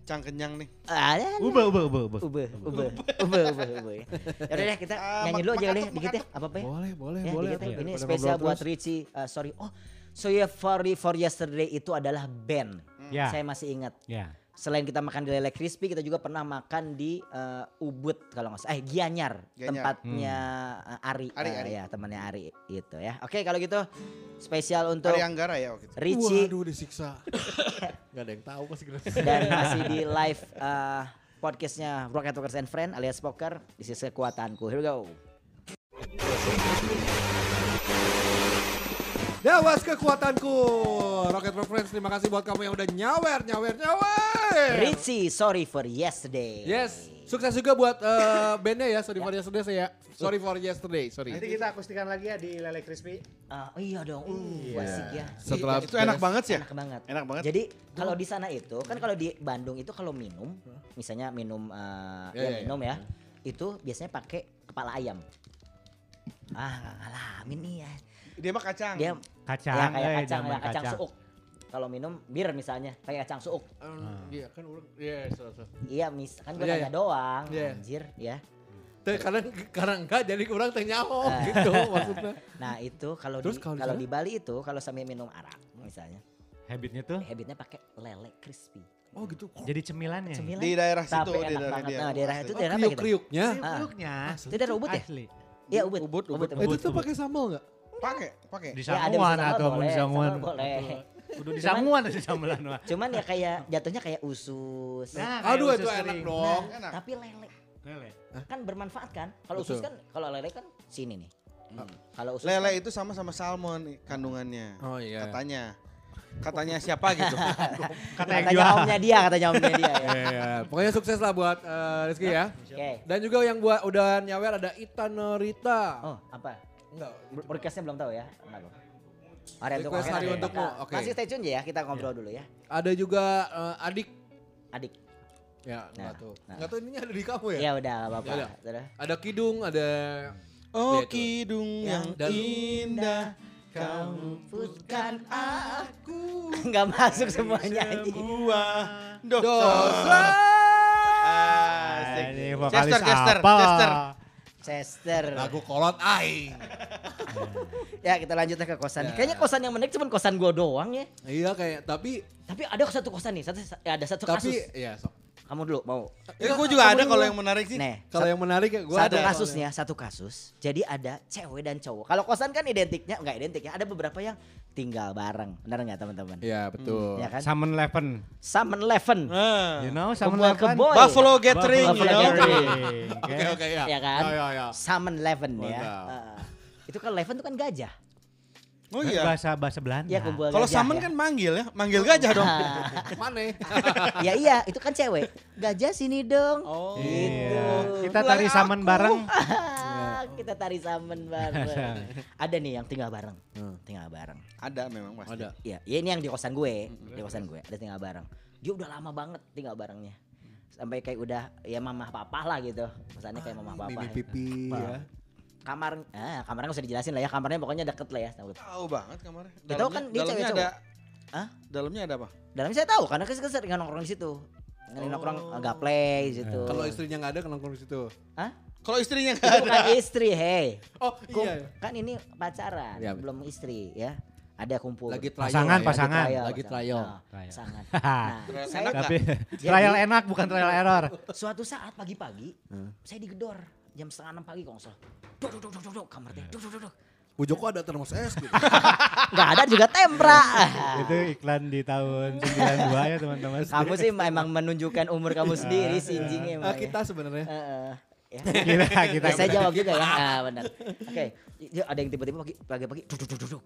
Cang kenyang nih. Ah, ubah ubah ubah ubah Ube, ube, ube, ube, ube. Ya udah deh kita Ah, nyanyi dulu aja tuh, dikit ya, apa apa ya? Boleh, boleh, Ya, boleh. ya. atuh. Ini spesial buat. Richie. Eh, sorry. Oh, so ya sorry for yesterday itu adalah band. ya Saya masih ingat. ya Selain kita makan di Lele Crispy, kita juga pernah makan di eh, Ubud kalau nggak salah. Eh Gianyar, Gianyar. tempatnya eh, Ari. Ari, Eh, Ari. ya temannya Ari itu ya. Oke kalau gitu spesial untuk Hari Anggara ya waktu itu. Richie Waduh disiksa. Gak ada yang tahu pasti dan masih di live eh, podcastnya Rocket Rockers and Friend alias Poker. This is kekuatanku. Here we go. Dewas kekuatanku. Rocket Rock Friends terima kasih buat kamu yang udah nyawer, nyawer, nyawer. Richie, sorry for yesterday. Yes, sukses juga buat eh, bandnya ya. Sorry for yesterday saya. Sorry for yesterday, sorry. nanti kita akustikan lagi ya di Lele Crispy oh iya dong. Uh, Iya. asik ya. Setelah itu enak banget sih ya. Enak banget. Enak banget. Jadi kalau di sana itu kan kalau di Bandung itu kalau minum, misalnya minum eh, Ya, ya, ya, ya. minum ya, itu biasanya pakai kepala ayam. Ah, ngalamin nih ya. Dia mah kacang. Dia kacang ya kayak eh, kacang, ya, kacang suuk. Kalau minum bir misalnya kayak kacang suuk. Em, Iya kan orang, iya so, so. Iya, mis kan gue tanya iya. doang, Iya. anjir ya. Teh, karena karena enggak jadi kurang teh nyaho Ah. gitu maksudnya. Nah itu kalau di kalau di Bali itu kalau sambil minum arak misalnya, Habitnya tuh habitnya pakai lele crispy. Oh gitu. jadi cemilannya. Cemilan. Di daerah situ, Tapi di daerah dia. Nah, daerah itu daerah apa gitu? Kriuk-kriuknya. Ah. Kriuknya. Itu daerah Ubud ya? Asli. Iya ubud. Ubud, ubud. Eh, itu tuh pakai sambal enggak? Pakai, pakai. Di Ya, sanguan bisa atau di sanguan. sambal boleh. Kudu di sanguan di samelan mah. Cuman ya kayak jatuhnya kayak usus. Nah, kayak Aduh usus itu enak kering. dong. Enak. Tapi lele Lele. kan bermanfaat kan? Kalau usus kan kalau lele kan sini nih. Kalau usus Lele kan- itu sama-sama salmon kandungannya. Oh iya. Katanya. Katanya siapa gitu. Kata yang katanya jual. omnya dia, katanya omnya dia ya. Iya, pokoknya sukses lah buat eh, Rizky ya. Oke. Dan juga yang buat udah nyawer ada Ita Norita. Oh, apa? Enggak. Requestnya belum tahu ya? Enggak belum. Ada untuk hari oke. untukmu, Nah, oke. Masih stay tune ya, kita ngobrol dulu ya. Ada juga eh, Adik. Adik. Ya, enggak Nah, tuh. nah. Enggak tuh ininya ada di kamu ya? Ya udah, enggak apa-apa. Ya udah. Sudah. Ada Kidung, ada Oh itu. kidung yang Dan- indah. Kau luputkan aku. Enggak masuk semuanya anjing. Sebuah dosa. dosa. Asik. Ini vokalis Chester, Chester, apa? Chester. Chester. Lagu kolot aing. Ya kita lanjut ke kosan. Ya. Kayaknya kosan yang menarik cuma kosan gua doang ya. Iya kayak tapi Tapi ada satu kosan nih, satu, ya ada satu tapi kasus. ya sok. Kamu dulu mau. Eh, gue juga ada kalau yang menarik sih. Nih, Kalau yang menarik ya gue satu ada. kasusnya, satu kasus. Jadi ada cewek dan cowok. Kalau kosan kan identiknya enggak identik ya. Ada beberapa yang tinggal bareng. Benar nggak teman-teman? Iya betul. Ya kan? Summon Eleven. Summon Eleven. Ah. You know Summon Eleven? Buffalo Gathering, you Buffalo know. Gathering. Oke oke ya. Ya kan? Ya ya ya. Summon Eleven ya. Heeh. itu kan Eleven itu kan gajah. Oh iya. Bahasa bahasa Belanda. Ya kumpul Kalau gajah, summon ya. kan manggil ya, manggil gajah dong. Mana? ya iya, itu kan cewek. Gajah sini dong. Oh. Gitu. Iya. Kita tari summon bareng. kita tari summon bareng. Ada nih yang tinggal bareng. Tinggal bareng. Ada memang pasti. Ada. Iya, ya ini yang di kosan gue, di kosan gue ada tinggal bareng. Dia udah lama banget tinggal barengnya. Sampai kayak udah ya mamah papa lah gitu. Kosannya kayak mamah papa. Mimi ya. pipi ya. Kamar, ah, kamarnya gak usah dijelasin lah ya. Kamarnya pokoknya deket lah ya. tahu. Tahu banget kamarnya. Ya, tahu kan dia dalamnya cewek ada. Hah? Dalamnya ada apa? Dalamnya saya tahu karena saya sering nongkrong di situ. Nongkrong Oh. agak play di situ. Kalau istrinya nggak ada kan nongkrong di situ. Hah? Kalau istrinya nggak ada. bukan istri, hei. Oh Kum- iya. Kan ini pacaran, Ya. belum istri ya. Ada kumpul. Lagi trial. Pasangan, ya. pasangan. Lagi trial. Nah, Trial. pasangan. Nah, Trial saya enak Tapi Jadi- trial enak bukan trial error. suatu saat pagi-pagi saya digedor jam setengah enam pagi kalau nggak salah. Duk, duk, duk, duk, duk, duk, kamar teh. Duk, duk, duk, duk. Bu Joko ada termos es gitu. Nggak ada juga tempra. Itu iklan di tahun 92 ya teman-teman. kamu sih memang menunjukkan umur kamu sendiri sinjingnya. Ah, kita sebenarnya. Heeh. Ya. Kira kita Ya, saya jawab juga ya. Ah, benar. Oke, ya, ada yang tiba-tiba pagi pagi-pagi duduk duduk duduk.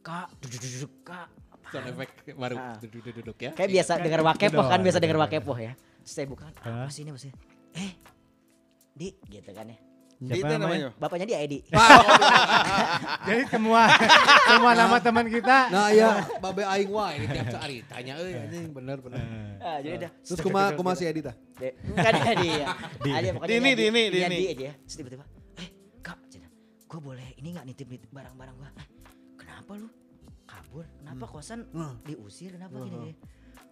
Kak, duduk duduk duduk, Kak. Sound efek baru Ah. duduk-duduk ya. Kayak biasa dengar wakepoh kan, biasa dengar wakepoh ya. Terus saya buka, Hah? apa sih ini maksudnya? Eh, Di, gitu kan ya. Itu Siapa namanya? namanya. Bapaknya dia Edi. Jadi semua semua nama teman kita. Nah ya, babe aing wah ini tiap hari tanya euy anjing bener bener. Ah, jadi dah. Terus kuma kuma si Edita. De- Bukan Edi ya. Ada pokoknya Dini, dia Dini, dia Dini. Di aja ya. Terus tiba-tiba, eh kak, cina, gue boleh ini nggak nitip nitip barang-barang gue? Eh, kenapa lu? Kabur? Kenapa kosan Hmm. diusir? Kenapa gini, gini?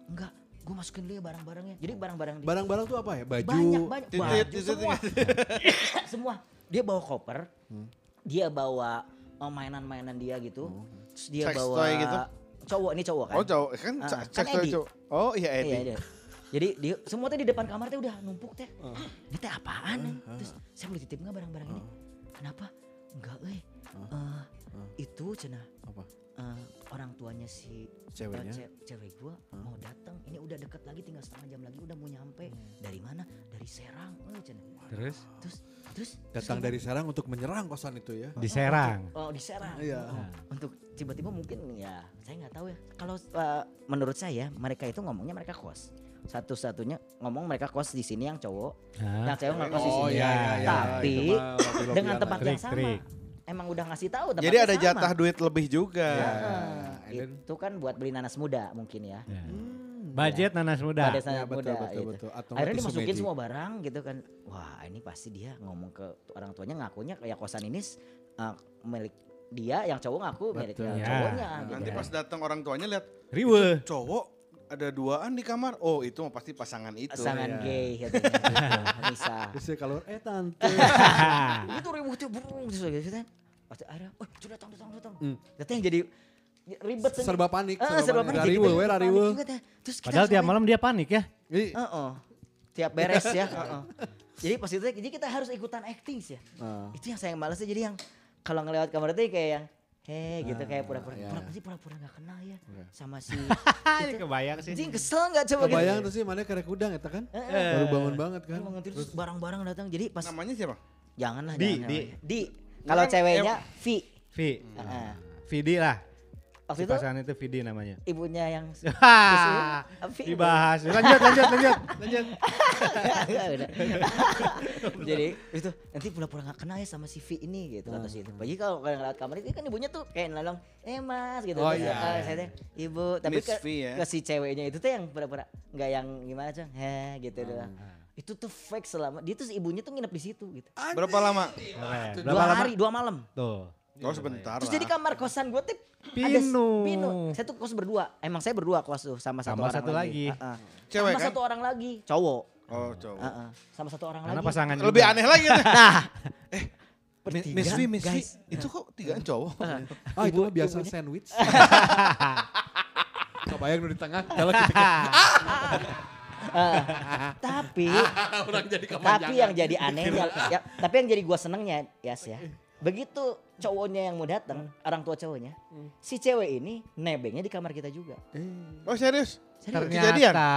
Enggak, gue masukin dulu ya barang-barangnya. Jadi barang-barang di- Barang-barang tuh apa ya? Baju. banyak banyak Titit, baju titit, semua. semua. Dia bawa koper, Hmm. dia bawa oh, mainan-mainan dia gitu. Terus dia Sex bawa toy gitu? cowok ini cowok kan. Oh cowok kan Ah, ca- kan Edi. cowok. Oh iya Iya, Edi. dia. Jadi dia semua teh di depan kamar teh udah numpuk teh. Ah. Ini teh apaan? Terus saya boleh titip nggak barang-barang ini? Kenapa? Enggak, eh. Eh, itu cenah Apa? Eh, orang tuanya si Ceweknya? eh, ce- cewek gua mau datang. Ini udah deket lagi tinggal setengah jam lagi udah mau nyampe. Dari mana? Dari Serang, eh cenah. Terus Terus terus Datang terus dari Serang untuk menyerang kosan itu ya. di Serang. Oh di Serang. Iya. Oh, Untuk tiba-tiba mungkin ya saya nggak tahu ya. Kalau uh, menurut saya mereka itu ngomongnya mereka kos. Satu-satunya ngomong mereka kos di sini yang cowok, Hah? yang cewek nggak kos di Oh sini. iya iya iya. Tapi Itu mah lobby-lobbyan dengan tempat yang sama. trik. Emang udah ngasih tahu tempatnya Jadi ada sama. jatah duit lebih juga. Iya. And then- itu kan buat beli nanas muda mungkin ya. Ya. Budget nanas muda. Ya, nanas betul, muda betul, gitu. betul. Akhirnya dimasukin magic. semua barang gitu kan. Wah ini pasti dia ngomong ke orang tuanya ngakunya kayak kosan ini uh, milik dia, yang cowok ngaku milik Betul. Ya. cowoknya. gitu Nanti pas datang orang tuanya lihat Riwe. cowok ada duaan di kamar. Oh, itu mah pasti pasangan itu. Pasangan iya. gay katanya. Bisa. Ya kalau eh tante. itu ributnya burung terus gitu kan. Pasti ada, oh sudah datang datang datang. Hmm. Ternyata yang jadi ribet sendiri. serba panik, Ah, serba panik. Rariwe, we rariwe. Terus kita Padahal tiap malam dia panik ya. Ih, Heeh. Tiap beres ya. heeh. Jadi pas itu jadi kita harus ikutan acting sih ya. ah. Itu yang saya malesnya jadi yang kalau ngelewat kamar itu kayak yang Heh gitu kayak pura-pura iya. pura-pura sih pura-pura gak kenal ya sama si Ini kebayang sih. Anjing kesel gak coba gitu? Kebayang tuh sih mana kerek udang eta kan? Baru bangun banget kan? Bangun terus barang-barang datang jadi pas Namanya siapa? janganlah Di, jangan di. di kalau ceweknya V Vi. Heeh. Vidi lah. waktu Si itu pasangan itu Vidi namanya. ibunya yang dibahas. Lanjut, lanjut, lanjut, lanjut. Jadi itu nanti pura-pura gak kenal ya sama si V ini gitu kata si itu. Bagi kalau kalau ngeliat kamar itu kan ibunya tuh kayak nolong, eh mas gitu. Oh, iya, ah, iya. saya ibu tapi ke, V ya. ke si ceweknya itu tuh yang pura-pura nggak yang gimana cong, heh gitu doang. Itu tuh fake selama dia tuh ibunya tuh nginep di situ gitu. Berapa lama? Keren. Dua Berapa lama? hari, dua malam. Tuh. Oh, sebentar Terus lah. jadi kamar kosan gue tuh ada Pinu. Pinu. Saya tuh kos berdua. Emang saya berdua kos tuh sama satu Sama orang satu lagi. Heeh. Cewek sama kan? satu orang lagi, cowok. Oh, cowok. Heeh. Sama satu orang Karena lagi. pasangan Lebih juga. aneh lagi. Nah, Miss V. guys. Itu kok tigaan cowok? Ah itu mah biasa sandwich. Kebayang di tengah, kalau kita Eh, tapi orang jadi tapi yang jadi anehnya ya, tapi yang jadi gua senengnya Yas ya begitu cowoknya yang mau datang orang tua cowoknya si cewek ini nebengnya di kamar kita juga Oh, serius? Serius. Kejadian? Ternyata.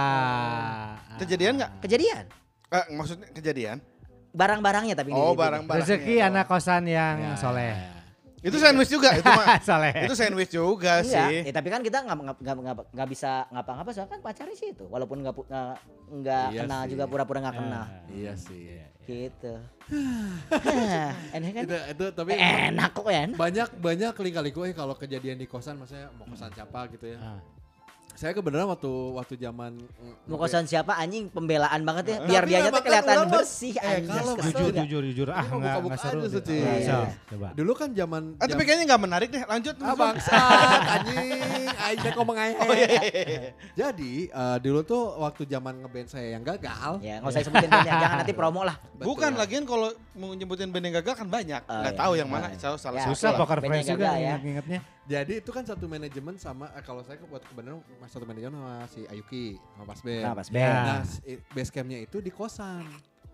Kejadian nggak? kejadian Eh, maksudnya kejadian? barang-barangnya tapi Oh, di- di- barang-barang. Rezeki anak kosan yang soleh. Itu sandwich juga itu mah. itu sandwich juga Enggak, sih. ya, tapi kan kita nggak nggak nggak nggak- nggak bisa ngapa-ngapa soalnya kan pacarnya sih itu. Walaupun nggak nggak nggak Iya kenal sih. juga pura-pura nggak kenal. Iya sih. gitu. Enak kan? Itu itu tapi enak kok ya banyak banyak kali-kali gue kalau kejadian di kosan maksudnya mau kosan siapa gitu ya. Saya kebenaran waktu waktu zaman mm, mau kosan siapa anjing pembelaan banget ya biar tuh kelihatan kan mah- bersih eh, anjing kalau Jujur, jujur, jujur. Ah, enggak, enggak seru. aja, deh. Iya, Iya. Coba. Dulu kan zaman Ah, tapi kayaknya nggak menarik deh. Lanjut. Ah bangsat anjing, aing teh ngomong aja. Oh, iya, Jadi eh, dulu tuh waktu zaman ngeband saya yang gagal. ya nggak usah sebutin bandnya jangan nanti promo lah Bukan lagian kalau mau nyebutin band yang gagal kan banyak. Oh, Nggak iya. tahu yang Nah. mana. Salah salah Ya, satu Susah poker face juga ya. inget-ingetnya. Jadi itu kan satu manajemen sama eh, kalau saya buat kebenaran mas satu manajemen sama si Ayuki sama Pas Band. nah pas Ya. band Nah, base campnya itu di kosan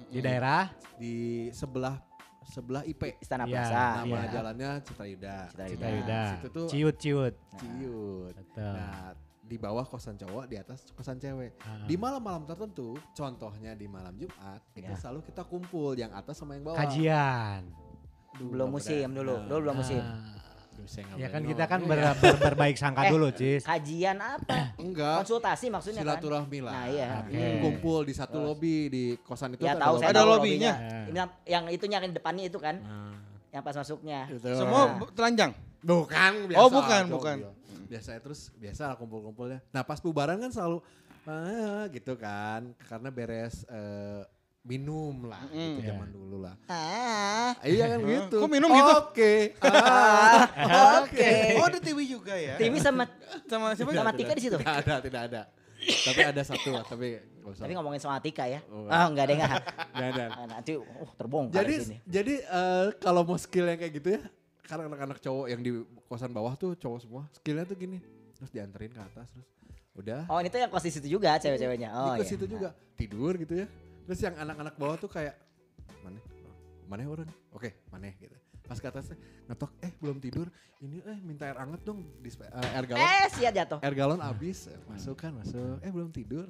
Di daerah di sebelah sebelah IP. istana Iya. plaza Nama ya. jalannya Citra Yuda. Citra Yuda. Yuda. Situ tuh Ciut-ciut. Ciut. Betul. Nah, di bawah kosan cowok, di atas kosan cewek. Ah. Di malam-malam tertentu, contohnya di malam Jumat, itu Ya. selalu kita kumpul yang atas sama yang bawah. Kajian. Duh, belum musim dulu Nah, dulu belum musim Ah. Ya kan kita kan ngomong. ber, ber- berbaik sangka Eh, dulu, Cis. kajian apa enggak konsultasi maksudnya kan silaturahmi lah. Nah, iya. Oke. Kumpul di satu lobi di kosan itu ya tuh tahu saya Ada tahu lobbynya. lobbynya. Ini yang- yang itunya yang depannya itu kan Nah, yang pas masuknya itu. Semua bu- telanjang. bukan biasa. Oh, bukan, cowok, bukan. iya. Biasa terus biasa lah kumpul-kumpulnya. Nah, pas bubaran kan selalu ah, gitu kan karena beres eh, minum lah gitu Mm. zaman dulu lah. ah Iya kan gitu. Kok minum gitu? Oke. Ah, oke Oh, ada TV juga ya. TV sama sama siapa? sama Tika di situ Tidak ada, tidak ada. tapi ada satu lah, tapi nggak usah. tapi ngomongin sama Tika ya Oh, ah enggak deh enggak Nggak ada. Ah, nanti oh terbongkar Jadi di sini jadi eh, kalau mau skill yang kayak gitu ya, karena anak-anak cowok yang di kosan bawah tuh cowok semua, skillnya tuh gini, terus dianterin ke atas terus udah. oh ini tuh yang kos di situ juga cewek-ceweknya oh di iya situ juga tidur gitu ya. Terus yang anak-anak bawah tuh kayak mana? Mana orang? Oke, mana gitu. Pas ke atasnya ngetok, eh belum tidur. Ini eh minta air hangat dong di spe- eh, air galon. eh sia jatuh Air galon habis, Eh, masuk kan masuk. Eh belum tidur,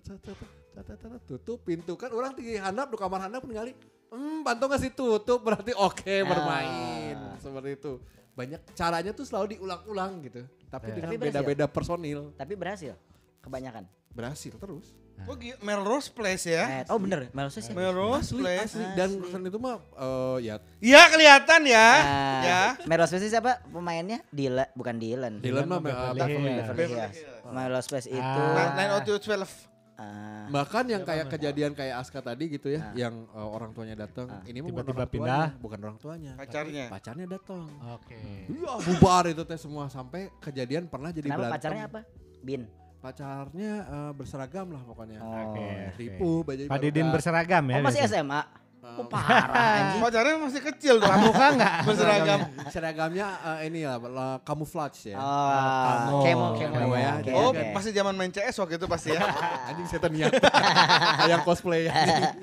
tutup pintu kan orang tinggi handap di kamar handap ningali. Hmm, pantau ngasih tutup berarti oke bermain Ah. seperti itu. Banyak caranya tuh selalu diulang-ulang gitu. Tapi dengan beda-beda personil tapi berhasil kebanyakan berhasil terus. Oh, gi- Melrose Place ya. Eh, oh bener Melrose sih Melrose Place. asli. Dan kosan itu mah eh, ya Iya kelihatan ya. Ah, Ya. Melrose Place siapa pemainnya Dylan bukan Dylan Dylan mah Beverly Hills. Melrose Place itu Ah. Nine oh two twelve. ah, Bahkan yang kayak kejadian kayak Aska tadi gitu ya, Ah. yang eh, orang tuanya datang, ini mah Tiba-tiba orang pindah. tuanya, bukan orang tuanya, Pacarnya. pacarnya datang. Oke. Iya bubar itu teh semua sampai kejadian pernah jadi kenapa berantem. pacarnya apa Bin pacarnya eh, berseragam lah pokoknya. Oh. Oke, oke. Tipu baju Pak Didin berseragam ya. Oh masih? SMA? Oh parah anjing. Pacarnya masih kecil tuh. Pramuka enggak? Berseragam. Seragamnya eh, ini ya lah, camouflage ya. Oh, kemo kemo Kemo ya. ya. Oke, Oh, oke. masih zaman main CS waktu itu pasti ya. Anjing setan niat. Yang cosplay ya.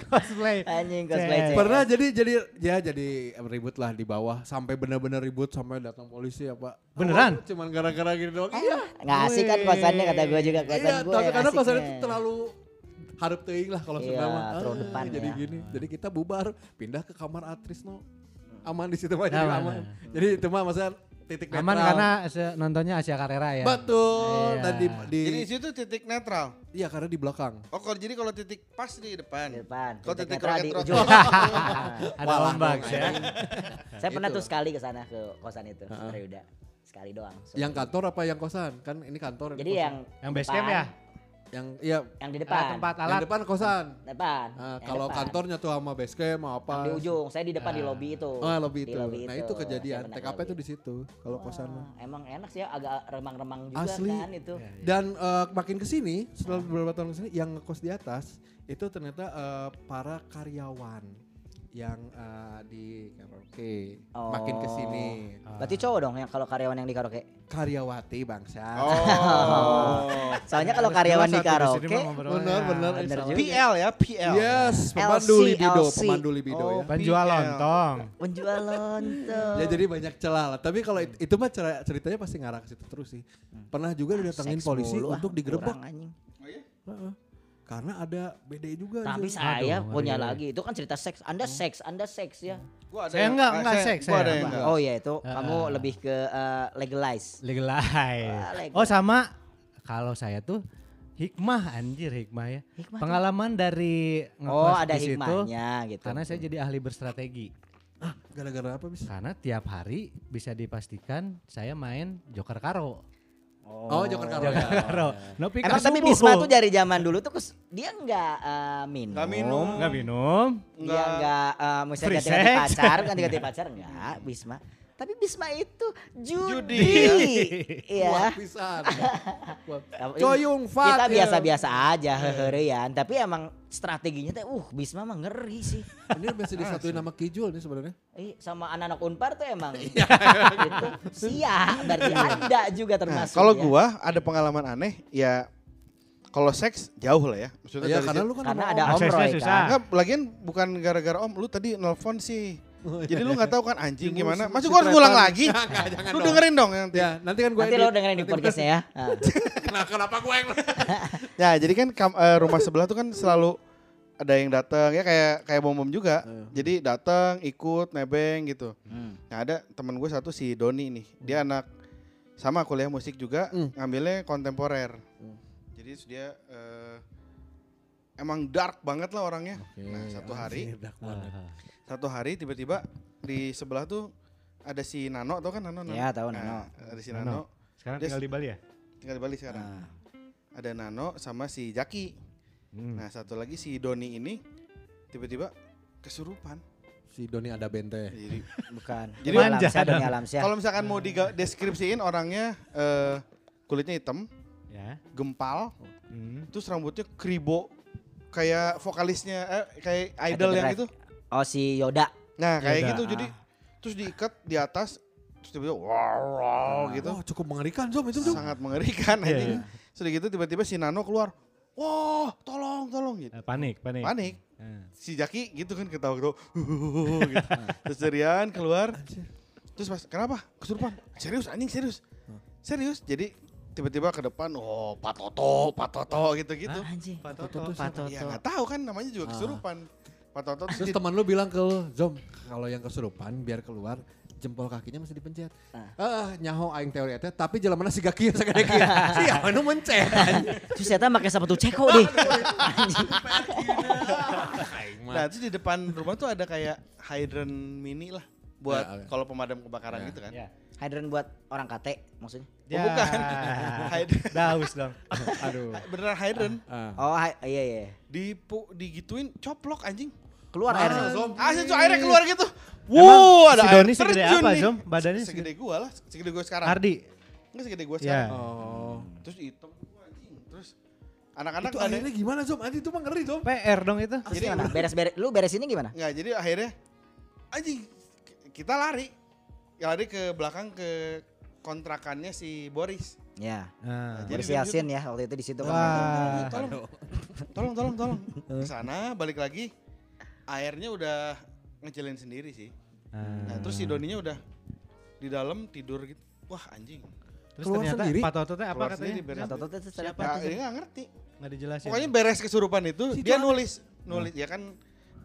Cosplay. Anjing cosplay. Cek. Pernah jadi jadi ya jadi ribut lah di bawah sampai benar-benar ribut sampai datang polisi apa. Beneran? Oh, cuman gara-gara gitu doang. Iya. Nggak asik kan kosannya kata gue juga kosan Iya, gue. tapi yang karena kosan asiknya. itu terlalu harap teuing lah kalau Iya, Sunda mah. Ah, depan jadi ya. gini. Jadi kita bubar, pindah ke kamar Atris no. Aman di situ mah Aman, jadi aman. aman. Jadi itu mah maksudnya titik Aman netral. karena se- nontonnya Asia Carrera ya. Betul. Iya. Dan di, di Jadi di situ titik netral. iya karena di belakang. Oh, kalau jadi kalau titik pas di depan. Di depan. Kalau titik netral di ujung. Ada ombak ya. Saya pernah Itu. tuh sekali ke sana ke kosan itu, Saudara Yuda. Sekali doang. Yang kantor apa yang kosan? Kan ini kantor. Jadi kosan. yang Yang base camp ya? Yang iya Yang di Ah, depan. tempat yang alat. depan kosan. Depan. Nah, yang kalau depan. kantornya tuh sama base camp mau apa? Yang di ujung, saya di depan di Ah. lobby itu. Oh, lobby Di itu. lobby Nah, itu. itu Saya kejadian. pernah ke TKP tuh di situ kalau kosan Emang enak sih ya, agak remang-remang juga Asli. kan itu. Iya, iya. Dan eh, makin ke sini, setelah beberapa tahun ke sini yang ngekos di atas itu ternyata eh, para karyawan yang eh, di karaoke. Makin ke sini. Berarti cowok dong yang kalau karyawan yang di karaoke. Karyawati bangsa. Oh. Soalnya kalau karyawan di karaoke Allah. juga. PL ya, PL. Yes, pemandu LC, libido, LC. pemandu libido Oh. ya. Penjual lontong. penjual lontong. Ya jadi banyak celah lah. Tapi kalau it- itu mah cer- ceritanya pasti ngarah ke situ terus sih. Pernah juga didatengin Seks polisi ah, untuk digerebek. kurang anjing. Heeh. Karena ada BD juga. Tapi saya Aduh, punya ngeri, ngeri. lagi. Itu kan cerita seks. Anda seks, Anda seks ya. Gua ada Saya yang- enggak, enggak seks, Gua saya. ada yang enggak. Oh iya itu Ah. kamu lebih ke eh, legalize. Legalize. Wah, legalize. Oh sama kalau saya tuh hikmah anjir hikmah ya. Hikmah Pengalaman dari Oh ada di situ, hikmahnya gitu. Karena saya jadi ahli berstrategi. Ah, gara-gara apa bisa? Karena tiap hari bisa dipastikan saya main joker karo. Oh, Joker Karo. Joker ya. karo. Emang tapi. Bisma tuh dari zaman dulu tuh dia nggak eh, minum. Nggak minum. Nggak minum. Dia Nggak. nggak eh, misalnya ganti-ganti pacar, ganti-ganti pacar enggak Bisma. Tapi Bisma itu judi. Judi. Iya. Tapi Coyung fat. Kita ya. biasa-biasa aja heherean, tapi emang strateginya teh uh Bisma mah ngeri sih. Ini masih disatuin nama Kijul nih sebenarnya. Eh, sama anak-anak Unpar tuh emang Iya. gitu. Sia, berarti ada juga Nah, termasuk. kalau ya. gua ada pengalaman aneh ya kalau seks jauh lah ya. Maksudnya Ya karena lu kan karena sama ada om. Roy kan. Enggak, lagian bukan gara-gara om, lu tadi nelpon sih. Jadi lu nggak tahu kan anjing gimana. Masuk gua harus ngulang lagi. Enggak, Lu dengerin dong nanti. Ya, nanti kan gue Nanti lo dengerin di podcastnya ya. Ah. Nah, kenapa gue yang Ya, jadi kan kam- eh, rumah sebelah tuh kan selalu ada yang datang ya kayak kayak bom bom juga. Jadi datang, ikut, nebeng gitu. Hmm. Nah, ada teman gue satu si Doni nih. Dia anak sama kuliah musik juga, Hmm. ngambilnya kontemporer. Jadi dia eh, emang dark banget lah orangnya. nah, satu hari, satu hari tiba-tiba di sebelah tuh ada si Nano tau kan Nano? Nano? Ya, tahu Nah, Nano. Ada si Nano. Nano. Sekarang Dia tinggal di Bali ya? Tinggal di Bali sekarang. Ah. Ada Nano sama si Jaki. Hmm. Nah, satu lagi si Doni ini tiba-tiba kesurupan. Si Doni ada bente. Jadi Bukan. Jadi Alamsyah, Doni dong. Alamsyah. kalau misalkan mau deskripsiin orangnya eh, kulitnya hitam, Ya. gempal, Hmm. terus rambutnya kribo kayak vokalisnya eh, kayak idol yang itu. Oh si Yoda. Nah, kayak Yoda. gitu. Jadi terus diikat di atas terus tiba-tiba wow, wow gitu. Oh, cukup mengerikan Zom itu. Sangat mengerikan anjing. iya. Sudah gitu tiba-tiba si Nano keluar. Wah, tolong, tolong gitu. Eh, Panik, panik. Panik. Eh. Si Jaki gitu kan ketawa-ketawa. gitu. Terus Rian keluar. Terus pas kenapa? Kesurupan. Serius anjing serius. Serius. Jadi tiba-tiba ke depan, oh Patoto, Patoto gitu-gitu. Ah, anjing. Patoto. Patoto. Ya nggak tahu kan namanya juga kesurupan. Patoto terus Terus di- teman lu bilang ke lu, Zom, kalau yang kesurupan biar keluar jempol kakinya masih dipencet. Ah. Ah, nyaho aing teori eta, tapi jalan mana si kaki sagede kieu. Si anu mencet. Terus saya pakai sepatu ceko deh. Aing mah. Nah, terus di depan rumah tuh ada kayak hydrant mini lah buat Ya, ya. kalau pemadam kebakaran Ya. gitu kan. Ya. Hydrant buat orang kate maksudnya. Oh, bukan. Hydrant. Daus dong. Aduh. Beneran hydrant. Ah. Oh hi- iya iya. Dipu, digituin coplok anjing. Keluar Nah, airnya. Zom. Asli tuh airnya keluar gitu. Wow, ada si air Doni segede terjun apa, nih. Zom? Badannya segede gua lah, segede gua sekarang. Ardi. Enggak segede gua sekarang. Oh. Terus hitam. Terus Anak-anak Itu ada akhirnya gimana Zom? Anjing itu mah ngeri Zom. PR dong itu. Jadi gimana? Beres-beres lu beresinnya gimana? nggak jadi akhirnya anjing kita lari lari ke belakang ke kontrakannya si Boris. Ya. Nah, Jadi Boris Yasin ya waktu itu di situ kan. Wah. tolong, tolong, tolong, tolong. Ke sana balik lagi airnya udah ngejelin sendiri sih. Nah, terus si Doninya udah di dalam tidur gitu. Wah anjing. Terus Keluar ternyata sendiri? Pak Toto teh apa Keluar katanya? beres. Atau tuh tuh Siapa? Ya, ngerti. Nggak dijelasin. Pokoknya beres kesurupan itu Si dia nulis, nulis ya kan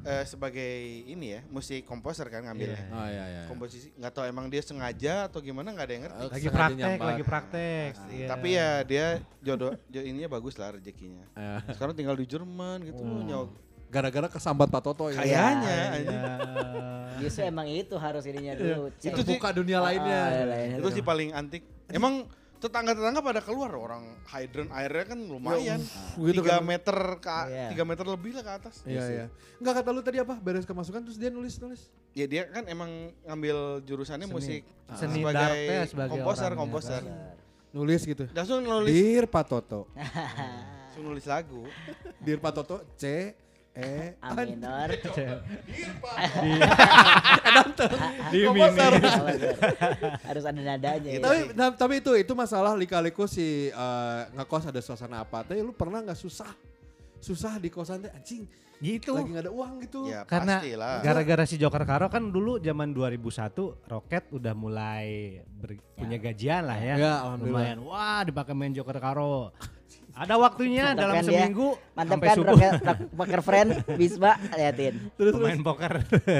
eh, sebagai ini ya musik komposer kan ngambilnya. Iya. Oh iya iya. Komposisi nggak tahu emang dia sengaja atau gimana nggak ada yang ngerti. lagi Sengaja praktek, nyambar. lagi praktek. Iya. Tapi ya dia jodoh, jo- ininya bagus lah rezekinya. Eh, Sekarang tinggal di Jerman gitu nyawa. Gara-gara kesambat Pak Toto ya. Kayaknya Iya. anjing. Justru emang itu harus ininya dulu. Cek. Itu buka dunia lainnya. Ah, iya, lainnya itu tuh. sih paling antik. Emang tetangga-tetangga pada keluar orang hydrant airnya kan lumayan. Gitu tiga kan. meter ke Iya. tiga meter lebih lah ke atas. Iya iya. Enggak kata lu tadi apa? Beres kemasukan terus dia nulis nulis. Ya dia kan emang ngambil jurusannya Seni. musik Seni sebagai, sebagai komposer orangnya, komposer. Nulis gitu. Langsung nulis Dear Pak Toto. langsung nulis lagu. Dear Pak Toto C E A minor. Di Komposer. mini. harus ada nadanya ya. tapi tapi itu itu masalah lika-liku si eh, ngekos ada suasana apa tapi lu pernah nggak susah susah di kosan teh anjing Gitu. lagi nggak ada uang gitu Ya Karena pastilah. gara-gara si Joker Karo kan dulu zaman 2001 Roket udah mulai ber- punya gajian lah ya. Ya. Lumayan. Wah, dipakai main Joker Karo. Ada waktunya Mantap dalam kan dia? seminggu Mantap sampai kan subuh rock- poker friend Bisma liatin. main poker.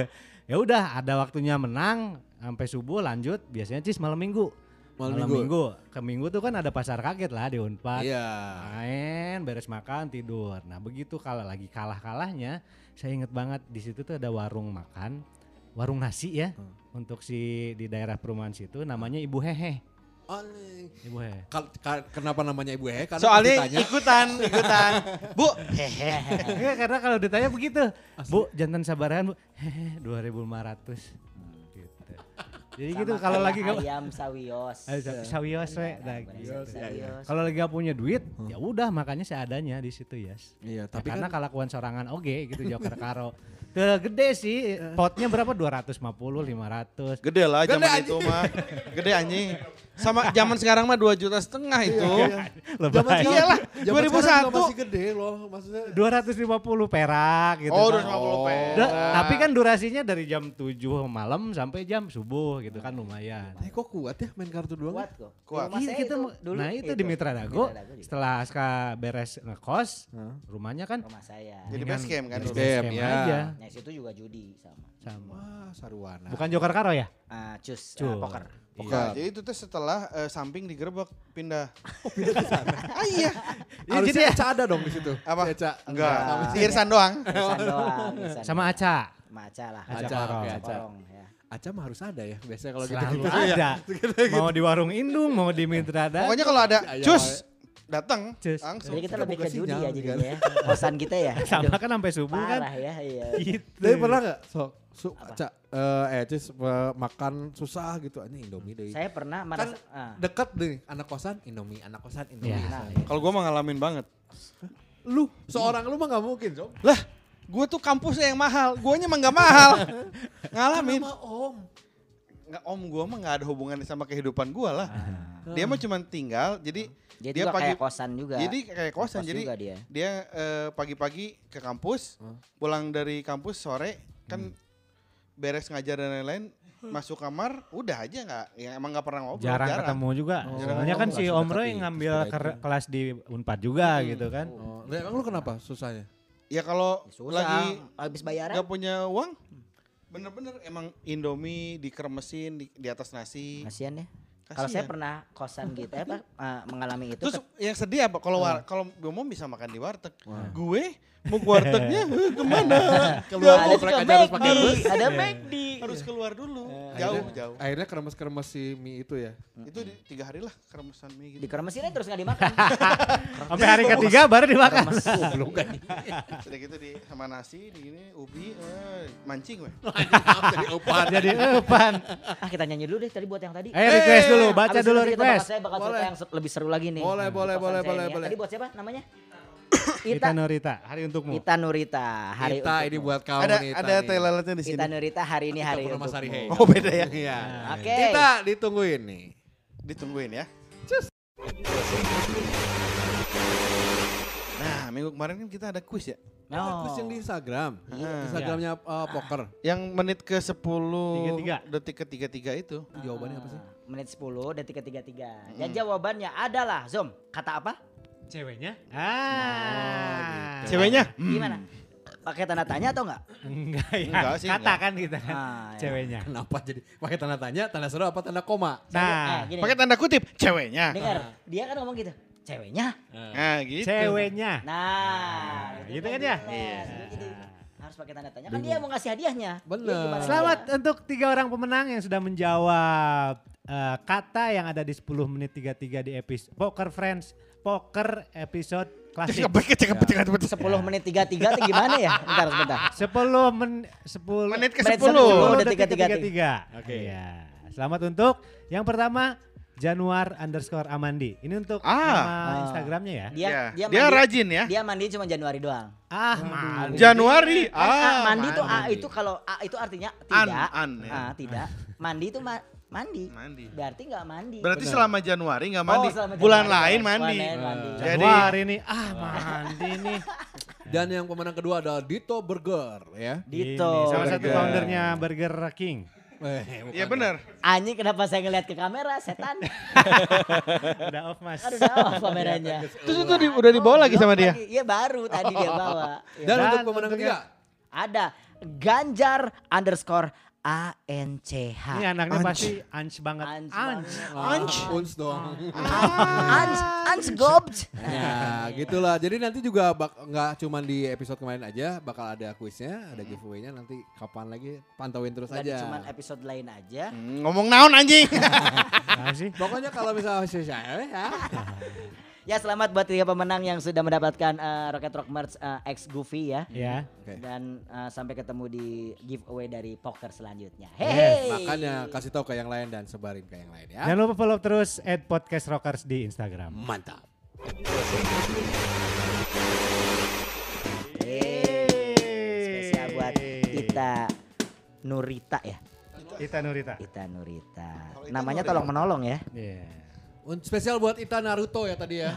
ya udah, ada waktunya menang sampai subuh lanjut biasanya cis malam minggu. Malam minggu. Ke minggu tuh kan ada pasar kaget lah di Unpad. iya Main, beres makan, tidur. Nah begitu kalau lagi kalah-kalahnya, saya inget banget di situ tuh ada warung makan, warung nasi ya, untuk si di daerah perumahan situ, namanya Ibu Hehe. Ibu Hehe. Kal- ka- kenapa namanya Ibu Hehe? Karena Soalnya ditanya, ikutan, ikutan. Bu, Enggak, karena kalau ditanya begitu, Bu jantan sabaran Bu, hehe 2500. Gitu. Jadi Sama gitu kalau lagi nggak ayam sawios. Ayo, sa- sawios we, Iya, nah, gitu. Kalau lagi gak punya duit, ya udah makanya seadanya di situ yes. Iya, Ya, tapi karena kan kelakuan sorangan oge gitu Joker Karo. Tuh, gede sih, potnya berapa? 250, 500. gede lah Gede, zaman itu mah. Gede anjing. Sama zaman sekarang mah 2 juta setengah itu. Zaman Lebay. sekarang- Iyalah, zaman sekarang 2001. juga masih gede loh maksudnya. 250 perak gitu. Oh, kan. 250 perak. Da- tapi kan durasinya dari jam 7 malam sampai jam subuh gitu kan lumayan. Eh kok kuat ya main kartu doang? Kuat kok. Kuat. Iya, kita itu mau- dulu nah itu, di Mitra Dago, Mitra Dago setelah Aska beres ngekos, rumahnya kan rumah saya. Jadi base camp kan. jadi Base camp, camp ya. aja. Nah, situ juga judi sama. Sama. Wah, sarwana. Bukan Joker Karo ya? Ah, cus, Cus. ah, poker. Nah, jadi itu tuh setelah eh, samping digerebek pindah. Oh, pindah ke sana. ah iya. Iya, Harusnya jadi- Eca ada dong di situ. Apa? Si Eca. Enggak. Enggak. Si Irsan doang. Irsan doang. Irsan Sama. Aca. Sama Aca lah. Aca Aca, Korong. Aca Aca. Korong, ya. Aca mah harus ada ya biasanya kalau gitu. Selalu gitu. ada. Mau di warung Indung, mau di Mitra Dago. Pokoknya kalau ada cus datang Cus. langsung. Jadi kita lebih ke judi sinyal ya jadinya ya. Kosan kita ya. sama kan sampai subuh kan. Parah ya, iya. Gitu. Tapi pernah nggak sok su, Apa? Aca, eh eh Cis, eh, makan susah gitu ini Indomie deh. Saya pernah kan merasa ah. dekat deh anak kosan Indomie, anak kosan Indomie. Iya. Nah, Kalau gua mah ngalamin banget. Lu seorang lu mah nggak mungkin, Sob. Lah, gua tuh kampusnya yang mahal. Guanya mah nggak mahal. Ngalamin. Sama Om. Nggak om gua mah nggak ada hubungannya sama kehidupan gua lah. Dia mah cuma tinggal. Jadi dia, dia juga pagi- kayak kosan juga. jadi kayak kosan. Kos Jadi juga dia. dia eh, pagi-pagi ke kampus, Hmm. pulang dari kampus sore kan beres ngajar dan lain-lain, masuk kamar, udah aja nggak, ya emang nggak pernah ngobrol. jarang, ketemu juga. Oh, Soalnya kan si Om Roy ngambil kelas di Unpad juga Hmm. gitu kan. Oh, lah, emang lu kenapa susahnya? Ya kalau Susah, lagi habis bayaran. nggak punya uang, bener-bener emang Indomie dikeremesin di, di atas nasi. Kasihan ya. Kalau saya pernah kosan gitu apa ah, mengalami itu Terus yang sedih apa? Kalau war- kalau Bimo bisa makan di warteg, gue mau ke wartegnya eh, ke mana? Keluar ada juga aja harus pakai bus. ada McD. Harus keluar dulu, jauh Akhirnya- jauh. Akhirnya keremes-keremes si mie itu ya. Itu di, tiga hari lah keremesan mie gitu. Dikeremesin aja terus nggak dimakan. Sampai hari ketiga baru dimakan. Belum kan. Udah gitu di sama nasi, di gini ubi, eh, mancing weh. Jadi opan. Jadi epan. ah kita nyanyi dulu deh tadi buat yang tadi. Ayo request dulu, baca dulu request. Saya bakal cerita Boleh. yang lebih seru lagi nih. Boleh, Di boleh, boleh, ini ya. boleh. Tadi buat siapa namanya? Ita, Ita Nurita, hari untukmu. Ita Nurita, hari Ita ini untukmu. buat kamu ada nih, ada teleletnya di sini. Ita Nurita hari ini hari untukmu. Hari Hey. Oh beda ya. Iya. Oke. Kita ditungguin nih. Ditungguin ya. Nah, minggu kemarin kan kita ada kuis ya. Oh. Terus yang di Instagram. Ah. Instagramnya eh, poker. Yang menit ke 10 Tiga-tiga. detik ke 33 itu. Jawabannya apa sih? Ah, Menit 10 detik ke 33. Dan jawabannya adalah Zom. Kata apa? Ceweknya? Ah. Ceweknya? Gimana? Pakai tanda tanya atau enggak? Enggak ya. Enggak sih, Kata enggak. kan kita kan. Ah, ya. Ceweknya. Kenapa jadi pakai tanda tanya, tanda seru apa tanda koma? Nah, eh, gini. Pakai tanda kutip, ceweknya. Dengar, dia kan ngomong gitu. Ceweknya. Nah, gitu. ceweknya. Nah, gitu kan ya? Iya. Harus pakai tanda tanya. Kan dia mau ngasih hadiahnya. Gimana Selamat dia? untuk tiga orang pemenang yang sudah menjawab eh, kata yang ada di 10 menit 33 di episode Poker Friends Poker episode klasik. Cekap, cekap. 10 menit 33 itu gimana ya? Bentar, sebentar. 10 men 10 Menit ke Menit 10. 10. detik detik ke 33. Oke. Iya. Selamat untuk yang pertama Januar underscore Amandi. Ini untuk Ah. nama. Instagramnya ya. Dia Ya, dia, dia mandi, rajin ya. Dia mandi cuma Januari doang. Ah, mandi. Januari. Kan, ah, Ah, mandi tuh A mandi. itu kalau A itu artinya An, tidak. an, ya. Ah, tidak. Mandi itu ma- mandi. Mandi. Berarti nggak mandi. Berarti Benar. selama Januari nggak mandi. Oh, selama Bulan Januari. lain Bulan mandi. lain mandi. Jadi- Januari nih ah mandi nih. Dan yang pemenang kedua adalah Dito Burger ya. Dito. Ini salah satu foundernya Burger King. Eh, Iya bukan. benar. Anjing kenapa saya ngeliat ke kamera setan? Udah off mas. Aduh udah off kameranya. Terus itu di- udah dibawa lagi sama dia. Iya baru tadi dia bawa. Ya. Dan, Dan untuk pemenang ketiga. Ada Ganjar underscore A N C H. Ini anaknya Anj. pasti anj banget. Anj Anj. Ah, Uns dong. Ans Ans Gobj. Ya gitulah. Jadi nanti juga bak- nggak cuma di episode kemarin aja, bakal ada kuisnya, ada giveaway-nya. Nanti kapan lagi pantauin terus Bukan aja. cuma episode lain aja. Hmm, Ngomong naon anjing. Sih. Pokoknya kalau misalnya saya ya. Ya selamat buat tiga pemenang yang sudah mendapatkan eh, Rocket Rock Merch eh, X Goofy ya. Ya. Oke. Dan eh, sampai ketemu di giveaway dari poker selanjutnya. Yes, Hey. Makanya kasih tahu ke yang lain dan sebarin ke yang lain ya. Jangan lupa follow terus at podcast rockers di Instagram. Mantap. Spesial buat Ita Nurita ya. Ita Nurita. Ita Nurita. Namanya tolong menolong ya. Iya. Un- Spesial buat Ita Naruto ya tadi ya.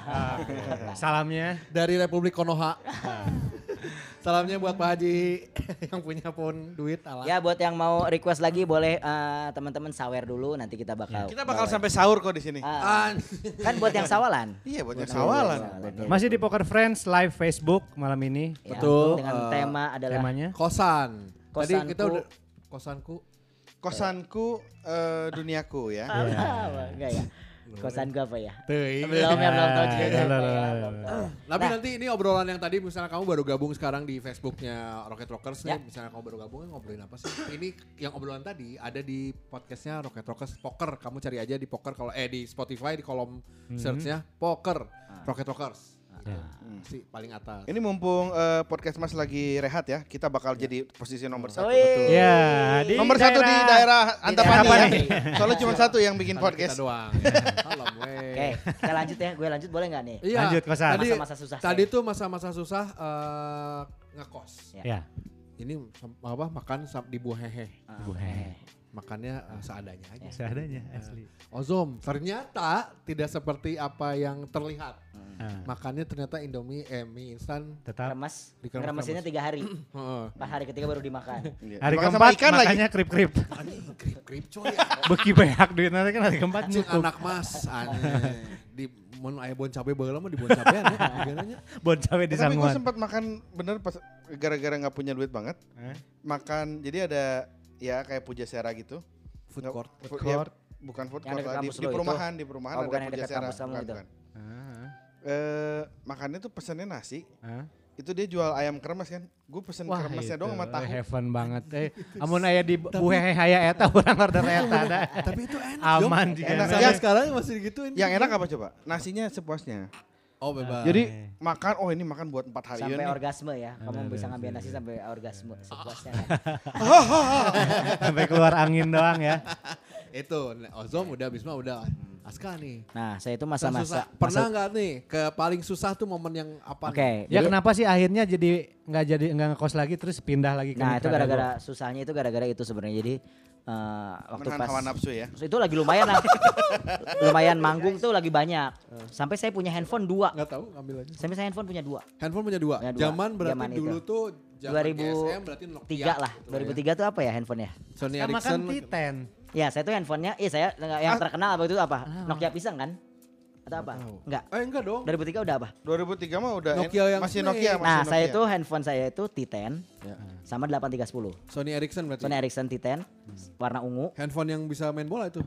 Salamnya. Dari Republik Konoha. Salamnya buat Pak Haji yang punya pun duit ala. Ya buat yang mau request lagi boleh eh, teman-teman sawer dulu nanti kita bakal Kita bakal bawa. sampai sahur kok di sini. Ah, An- kan buat yang sawalan. Iya buat yang sawalan. ya. Masih di Poker Friends live Facebook malam ini. Ya, Betul, Dengan eh, tema adalah Temanya. kosan. Tadi Kosanku. kita udah kosanku. Kosanku eh, duniaku ya. apa, enggak ya? Kosan gua apa ya? Teuing. Belum ya, belum tahu juga. Ah, belum belum. tahu. Tapi Nah. nanti ini obrolan yang tadi misalnya kamu baru gabung sekarang di Facebooknya Rocket Rockers nih, Ya. misalnya kamu baru gabung ngobrolin apa sih? Ini yang obrolan tadi ada di podcastnya Rocket Rockers Poker. Kamu cari aja di Poker kalau eh di Spotify di kolom searchnya Poker Rocket Rockers. Ya. Si paling atas. Ini mumpung eh, podcast Mas lagi rehat ya, kita bakal jadi posisi nomor satu. Betul. Ya, di Nomor satu di daerah Antapani daerah ya. Soalnya cuma satu yang bikin podcast. Kita doang. ya. Salam weh. Oke, kita lanjut ya. Gue lanjut boleh nggak nih? Iya. Lanjut, kosan. Tadi, Masa-masa susah Tadi saya. tuh masa-masa susah eh, ngekos. Ya. Ya. Ini apa makan di buah hehe. Ah, Ibu oke. hehe. Makannya eh, seadanya aja. Seadanya asli. Ozom, ternyata tidak seperti apa yang terlihat. Ah, Makannya ternyata Indomie eh, mie instan. tetap Remes, remesinnya tiga hari. Heeh. Pas hari ketiga baru dimakan. Iya. hari Dimakan keempat ikan lagi. makanya krip-krip. Anjing krip-krip coy. Beki banyak duit nanti kan hari keempat nyukuk. anak mas. Di mun aya bon cabe baheula mah di bon ya. Gimana Bon cabe di Tapi gue sempat makan bener pas gara-gara nggak punya duit banget. Eh? Makan jadi ada ya kayak Pujasera gitu. Food court. food- court. ya, bukan food court lah, di, di lo itu? perumahan di perumahan Oh, ada kampus kamu bukan, itu. bukan. Ah, Eh, makannya tuh pesennya nasi. ah. Itu dia jual ayam kremes kan. Gue pesen Wah, kremesnya itu, dong sama tahu. heaven banget. Eh, amun aya di buhe haya eta urang order eta dah. Tapi itu enak. Aman juga. Enak. Yang- sekarang masih digituin. Yang enak apa coba? Nasinya sepuasnya. Oh bebas. Jadi Eh. makan, oh ini makan buat empat hari sampai orgasme ya. Kamu Ada, bisa ada, ngambil ada. nasi sampai orgasme sepuasnya. Sampai keluar angin doang ya. itu Ozom udah Bisma udah Aska nih. Nah, saya itu masa-masa Pernah masa- nggak nih ke paling susah tuh momen yang apa? Oke, nih? Ya jadi- kenapa sih akhirnya jadi nggak jadi nggak ngekos lagi terus pindah lagi ke Nah, itu gara-gara susahnya itu gara-gara itu sebenarnya. Jadi eh, waktu Menahan pas hawa nafsu ya. itu lagi lumayan lah. lumayan manggung tuh lagi banyak. Sampai saya punya handphone dua. Nggak tahu, ambil aja. Sampai saya handphone punya dua. Handphone punya dua. Punya dua. Zaman berarti Zaman itu. dulu tuh zaman 2003 GSM berarti Nokia. lah. gitu ya. 2003 tuh apa ya handphonenya? Sony Sama Ericsson. kan Titan. Ya, saya tuh handphonenya, eh saya yang Ah. terkenal apa itu apa? Nokia pisang kan? Atau apa? Enggak. Eh enggak dong. 2003 udah apa? 2003 mah udah Nokia yang masih. Nokia masih Nah, saya Nokia. itu handphone saya itu T10 Ya. sama 8310. Sony Ericsson berarti. Sony Ericsson T10 warna ungu. Handphone yang bisa main bola itu.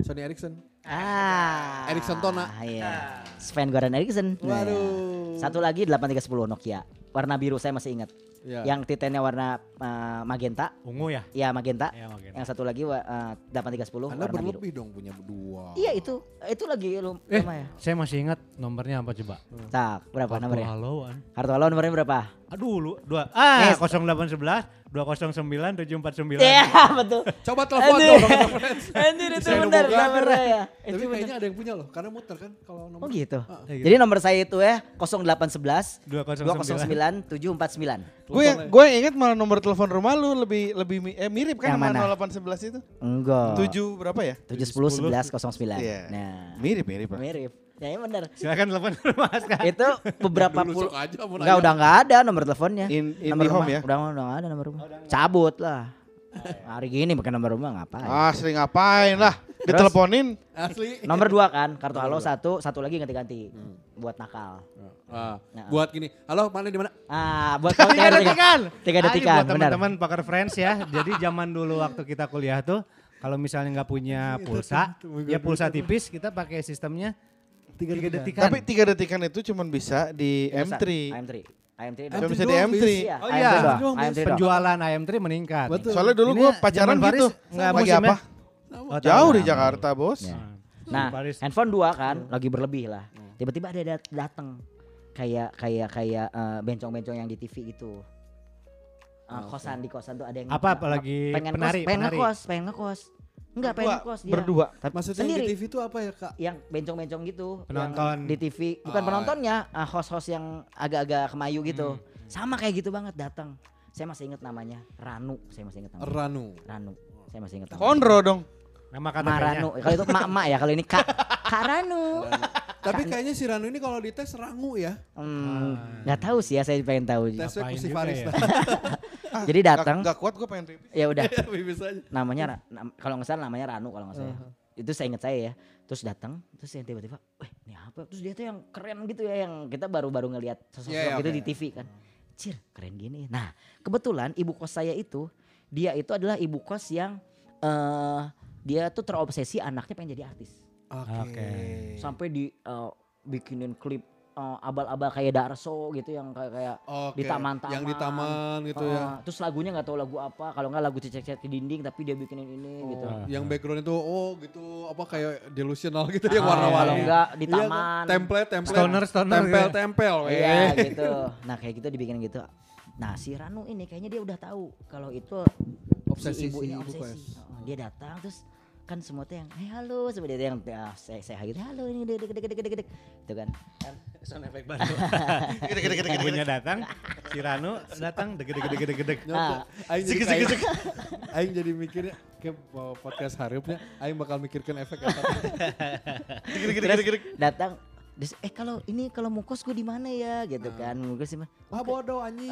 Sony Ericsson. Ah. Ericsson Tona. Iya. Sven Goran Ericsson. Nah, Waduh. Satu lagi 8310 Nokia. Warna biru saya masih ingat. Ya. Yang T10-nya warna eh, magenta. Ungu ya? Ya magenta. Ya magenta. Yang satu lagi eh, 8310 Anda warna biru. berlebih dong punya dua. Iya itu itu lagi lu Eh, lumayan. saya masih ingat nomornya apa coba? Tak, berapa nomornya? Haloan. Kartu halo nomornya berapa? Aduh, lu dua. Ah, Yes. 0811 209 749. Iya, betul. Coba telepon dong. Anjir itu benar nomornya ya. Tapi Itu kayaknya ada yang punya loh, karena muter kan kalau nomor. Oh gitu. Ah, gitu. Jadi nomor saya itu ya 0811 209. 209 749. Gue yang gue yang ingat malah nomor telepon rumah lu lebih lebih eh, mirip kan Yang sama mana? 0811 itu. Enggak. 7 berapa ya? 710 11 09. Iya. Nah, Mirip mirip mirip. Ya, ya benar. Silakan telepon rumah Aska. itu beberapa puluh Enggak udah enggak ada nomor teleponnya. In- nomor IndiHome rumah ya? udah udah enggak ada nomor rumah. Cabut lah. Hari gini pakai nomor rumah ngapain? Ah sering ngapain lah? Diteleponin. Asli. Nomor dua kan, kartu halo satu, satu lagi ganti-ganti. Buat nakal. Ah, Nah. buat gini. Halo, mana di mana? Ah, buat Tiga detikan. Tiga Ayo detikan, buat benar. teman-teman poker friends ya. Jadi zaman dulu waktu kita kuliah tuh kalau misalnya nggak punya pulsa, ya pulsa tipis kita pakai sistemnya tiga, detikan. Tapi tiga detikan itu cuma bisa di Biasa, M3. AM3. AM3 M3 Cuma bisa di doang, M3. bis. Iya, Oh AM3 iya, doang, doang, AM3 doang. penjualan AM3 meningkat. Betul. Soalnya dulu gue pacaran gitu. nggak Lagi apa? Oh, Jauh di Jakarta bos. Ya. Ah. Nah, handphone dua kan, lagi berlebih lah. Tiba-tiba ada dat- datang kayak kayak kayak eh, bencong-bencong yang di TV itu. Eh, kosan di kosan tuh ada yang Apa, apalagi pengen penari, kos, pengen ngekos, pengen ngekos. Enggak, pengen Berdua, ngekos dia. Berdua. Tapi Maksudnya sendiri. di TV itu apa ya, Kak? yang bencong-bencong gitu yang Penonton. di TV bukan Oh, penontonnya ah, host-host yang agak-agak kemayu gitu Hmm. sama kayak gitu banget datang saya masih ingat namanya Ranu saya masih ingat namanya Ranu. Ranu saya masih ingat namanya Konro dong. Nama Ma KTP-nya. Ranu kalau itu mak mak ya kalau ini kak kak Ranu Tapi kayaknya si Ranu ini kalau dites Rangu ya. Hmm, nggak tahu sih ya saya pengen tahu ku si juga Faris. ya? jadi datang. Gak, gak kuat gue pengen pipis. ya udah. Bisa aja. namanya nam- kalau nggak salah namanya Ranu kalau nggak salah itu saya ingat saya ya. Terus datang terus yang tiba-tiba weh ini apa? Terus dia tuh yang keren gitu ya yang kita baru-baru ngelihat sosok Iya, iya, gitu di TV kan. Cir keren gini. Nah kebetulan ibu kos saya itu dia itu adalah ibu kos yang eh dia tuh terobsesi anaknya pengen jadi artis. Oke. Oke. sampai di eh, bikinin klip eh, abal-abal kayak Darso gitu yang kayak kayak Oke. di taman-taman. Yang di taman gitu ya. Eh, Terus lagunya nggak tahu lagu apa, kalau nggak lagu cecek-cecek di dinding tapi dia bikinin ini gitu. Oh, yang background itu oh gitu apa kayak delusional gitu yang Ah, warna-warni. Kalau nggak di Iya kan? taman. Template, template. Stoner, stoner Tempel, gitu ya. tempel. Iya eh. gitu. Nah kayak gitu dibikin gitu. Nah si Ranu ini kayaknya dia udah tahu kalau itu Obsesi si ibu ini ibu obsesi. Heeh, Dia datang terus kan semua tuh yang eh halo sebenarnya dia yang ah, saya saya gitu halo ini dek dek dek dek dek gitu kan Sound effect baru. Ibunya datang, si Ranu datang, deg deg deg deg deg. Nyata. Ah. Aing jadi kayak, Aing jadi mikirnya kayak mau podcast harupnya Aing bakal mikirkan efek apa. terus datang terus, eh kalau ini kalau mau kos gue di mana ya gitu kan mungkin sih Wah bodoh anjing.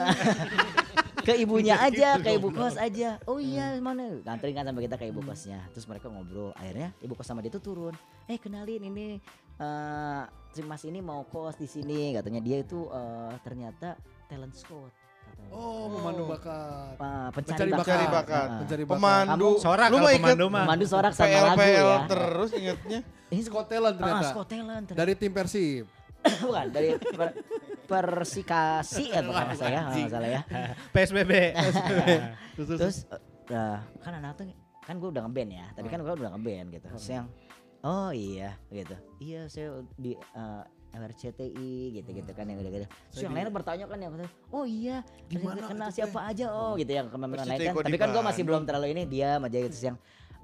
Ke ibunya aja Gitu, ke ibu kos aja oh iya mana nganterin kan sampai kita ke ibu kosnya terus mereka ngobrol akhirnya ibu kos sama dia tuh turun eh kenalin ini eh si mas ini mau kos di sini katanya dia itu eh, ternyata talent scout katanya. Oh, pemandu bakat. Pa- Pencari pencari bakat, Pencari bakat. Ah. Pencari bakat. Pemandu. Sorak Lu kalau pemandu mah. pemandu sorak sama PL lagu PL ya terus ingetnya. ini Scott Talent ah, ternyata. Scott talent ternyata. Dari tim Persib. bukan dari persikasi ya bukan saya kalau nggak salah ya. PSBB. Terus, terus, terus eh, kan anak tuh kan gue udah ngeband ya tapi kan gue udah ngeband gitu. Terus yang oh iya gitu. Iya saya di eh, RCTI gitu gitu kan yang gitu gitu terus yang lain bertanya kan yang oh iya Di mana kenal siapa aja. Oh gitu yang kemarin lain kan. tapi kan gue masih belum terlalu ini dia aja gitu. Terus yang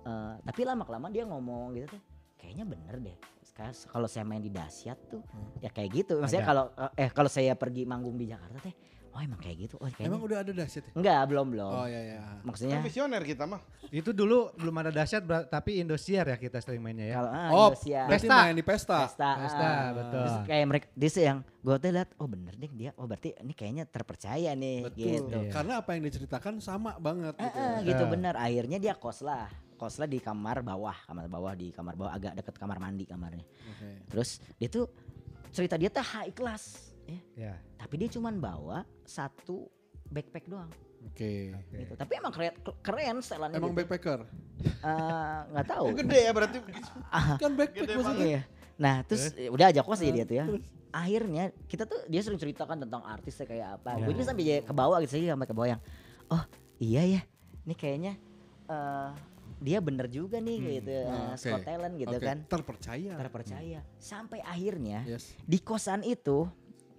eh, tapi lama kelamaan dia ngomong gitu tuh kayaknya bener deh Sekarang kalau saya main di dahsyat tuh ya kayak gitu maksudnya kalau eh kalau saya pergi manggung di Jakarta teh oh emang kayak gitu oh kayaknya Emang udah ada dahsyat ya? enggak belum belum Oh iya iya. maksudnya Kan visioner kita mah. Itu dulu belum ada dahsyat tapi Indosiar ya kita sering mainnya ya. kalau ah, Oh, Indosiar, Pesta. main di pesta. pesta, Pesta, ah. betul. Terus kayak mereka dia yang gue tuh lihat oh bener deh dia oh berarti ini kayaknya terpercaya nih Betul. gitu Iya. Karena apa yang diceritakan sama banget Eh, gitu. eh, gitu Eh. bener akhirnya dia kos lah kos lah di kamar bawah kamar bawah di kamar bawah agak deket kamar mandi kamarnya Oke. terus dia tuh cerita dia tuh high class ya Ya. tapi dia cuman bawa satu backpack doang Oke. gitu tapi emang keren keren setelannya Emang gitu. backpacker? Eh, nggak tahu Gede ya berarti. Kan backpack Gede maksudnya. Iya. Nah terus eh, udah aja kos aja dia tuh ya. Akhirnya kita tuh dia sering ceritakan tentang artisnya kayak apa. Ya. Gue juga sampai ke bawah gitu sih sampai ke bawah yang oh iya ya. Ini kayaknya eh dia bener juga nih kayak gitu Hmm, eh. Scott Talent gitu Oke, kan. Terpercaya. Terpercaya. Sampai akhirnya Yes. di kosan itu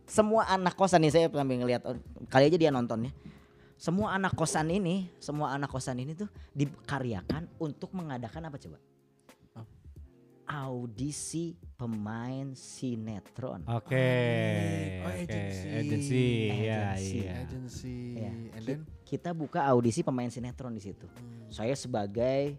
semua anak kosan nih saya sambil ngelihat oh, kali aja dia nontonnya. Semua anak kosan ini, semua anak kosan ini tuh dikaryakan untuk mengadakan apa coba? Audisi pemain sinetron. Oke. Oh, oke. agency. Agency. Ya, Agency. iya. Agency. Ya. And Ki- then Kita buka audisi pemain sinetron di situ. Hmm. Saya sebagai